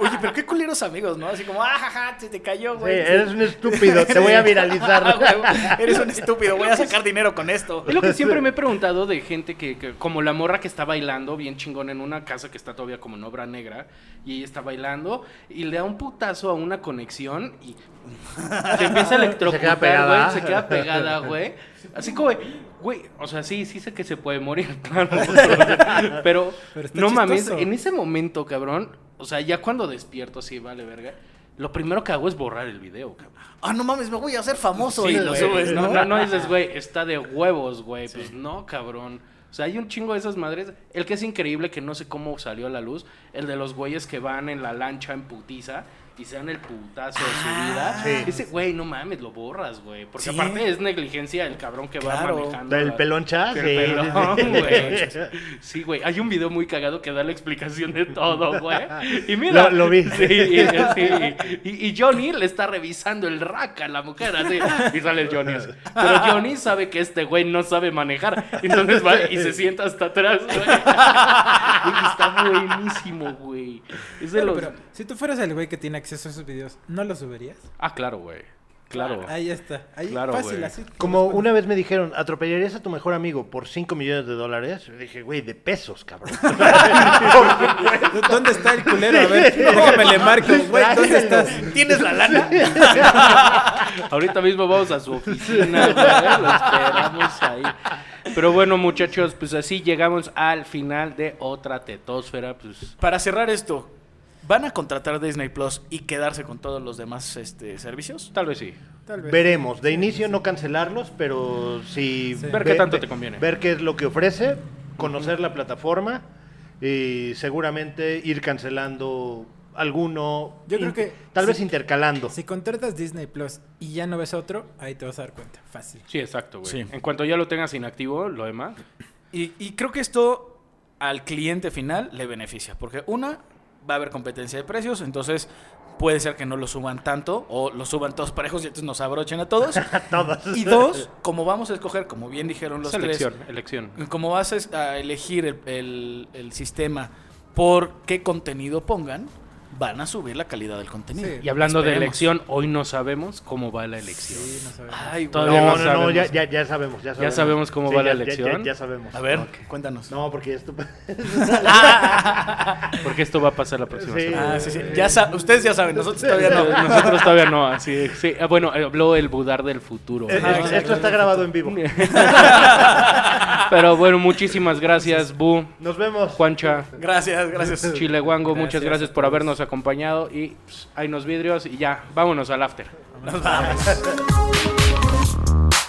Oye, pero qué culeros amigos, ¿no? Así como, ah, jaja, se te cayó, Sí, güey. eres un estúpido, te voy a Ah, viralizar. huevo, Eres un estúpido, voy a sacar dinero con esto. es lo que siempre me he preguntado de gente que, que- como la morra que está bailando bien chingón en una casa que está todavía como en obra negra y ella está bailando y le da un putazo a una conexión y se empieza a electrocutar, Se queda pegada. güey, se queda pegada, güey. Así como, güey, o sea, sí, sí sé que se puede morir, claro, pero, no mames, en ese momento, cabrón, o sea, ya cuando despierto, sí, vale, verga, lo primero que hago es borrar el video, cabrón. Ah, no mames, me voy a hacer famoso Sí, y lo subes, ¿no? No, no, no dices, güey, está de huevos, güey. Pues no, cabrón. O sea, hay un chingo de esas madres. El que es increíble, que no sé cómo salió a la luz, el de los güeyes que van en la lancha en putiza y se dan el putazo de su vida. sí. Ese, güey, no mames, lo borras, güey. Porque Sí. aparte es negligencia el cabrón que Claro. va manejando. Del la- peloncha, sí, pelón, güey. Sí, güey. Hay un video muy cagado que da la explicación de todo, güey. Y mira. Lo- lo vi. Sí, y, sí. Y- y Johnny le está revisando el rack a la mujer, así. Y sale el Johnny así. Pero Johnny sabe que este güey no sabe manejar. Entonces va y se sienta hasta atrás, güey. Está buenísimo, güey. Es de Bueno, los. pero si tú fueras el güey que tiene acceso a esos videos, ¿no los subirías? Ah, claro, güey. Claro. Ahí está. Ahí Claro, fácil, así. Como una vez me dijeron, ¿atropellarías a tu mejor amigo por 5 millones de dólares? Yo dije, güey, de pesos, cabrón. ¿Dónde está el culero? A ver, déjame le marco. Güey, ¿dónde estás? ¿Tienes la lana? Ahorita mismo vamos a su oficina, güey, lo esperamos ahí. Pero bueno, muchachos, pues así llegamos al final de otra tetósfera, pues Para cerrar esto, ¿van a contratar Disney Plus y quedarse con todos los demás este, servicios? tal vez sí. Tal vez. Veremos. De inicio no cancelarlos, pero sí... Sí. Ver qué tanto te conviene. Ver qué es lo que ofrece, conocer la plataforma y seguramente ir cancelando alguno. Yo creo que Tal vez intercalando. Si contratas Disney Plus y ya no ves otro, ahí te vas a dar cuenta. Fácil. Sí, exacto, güey. Sí. En cuanto ya lo tengas inactivo, lo demás. Y, y creo que esto al cliente final le beneficia, porque una, va a haber competencia de precios, entonces puede ser que no lo suban tanto o lo suban todos parejos y entonces nos abrochen a todos. Todos. y dos, como vamos a escoger, como bien dijeron los Selección, tres, elección. como vas a elegir el, el- el sistema por qué contenido pongan, van a subir la calidad del contenido. Sí. Y hablando de elección, hoy no sabemos cómo va la elección. Sí, no sabemos. Ay. Todavía No, no no, no, sabemos. ya, ya, ya sabemos, ya sabemos. sabemos cómo va la ya- ya- elección. Ya, ya sabemos. A ver, cuéntanos. No, porque esto... Porque esto va a pasar la próxima Sí. semana. Ah, sí, sí. Ya sa- ustedes ya saben, nosotros todavía no. Nosotros todavía no, así. Sí. Ah, bueno, habló el Budar del futuro. Eh, eh, esto está grabado en vivo. Pero bueno, muchísimas gracias, Bu, Nos vemos. Juancha, Gracias, gracias. Chileguango, muchas Gracias por habernos acompañado acompañado y pues, hay unos vidrios y ya, vámonos al after.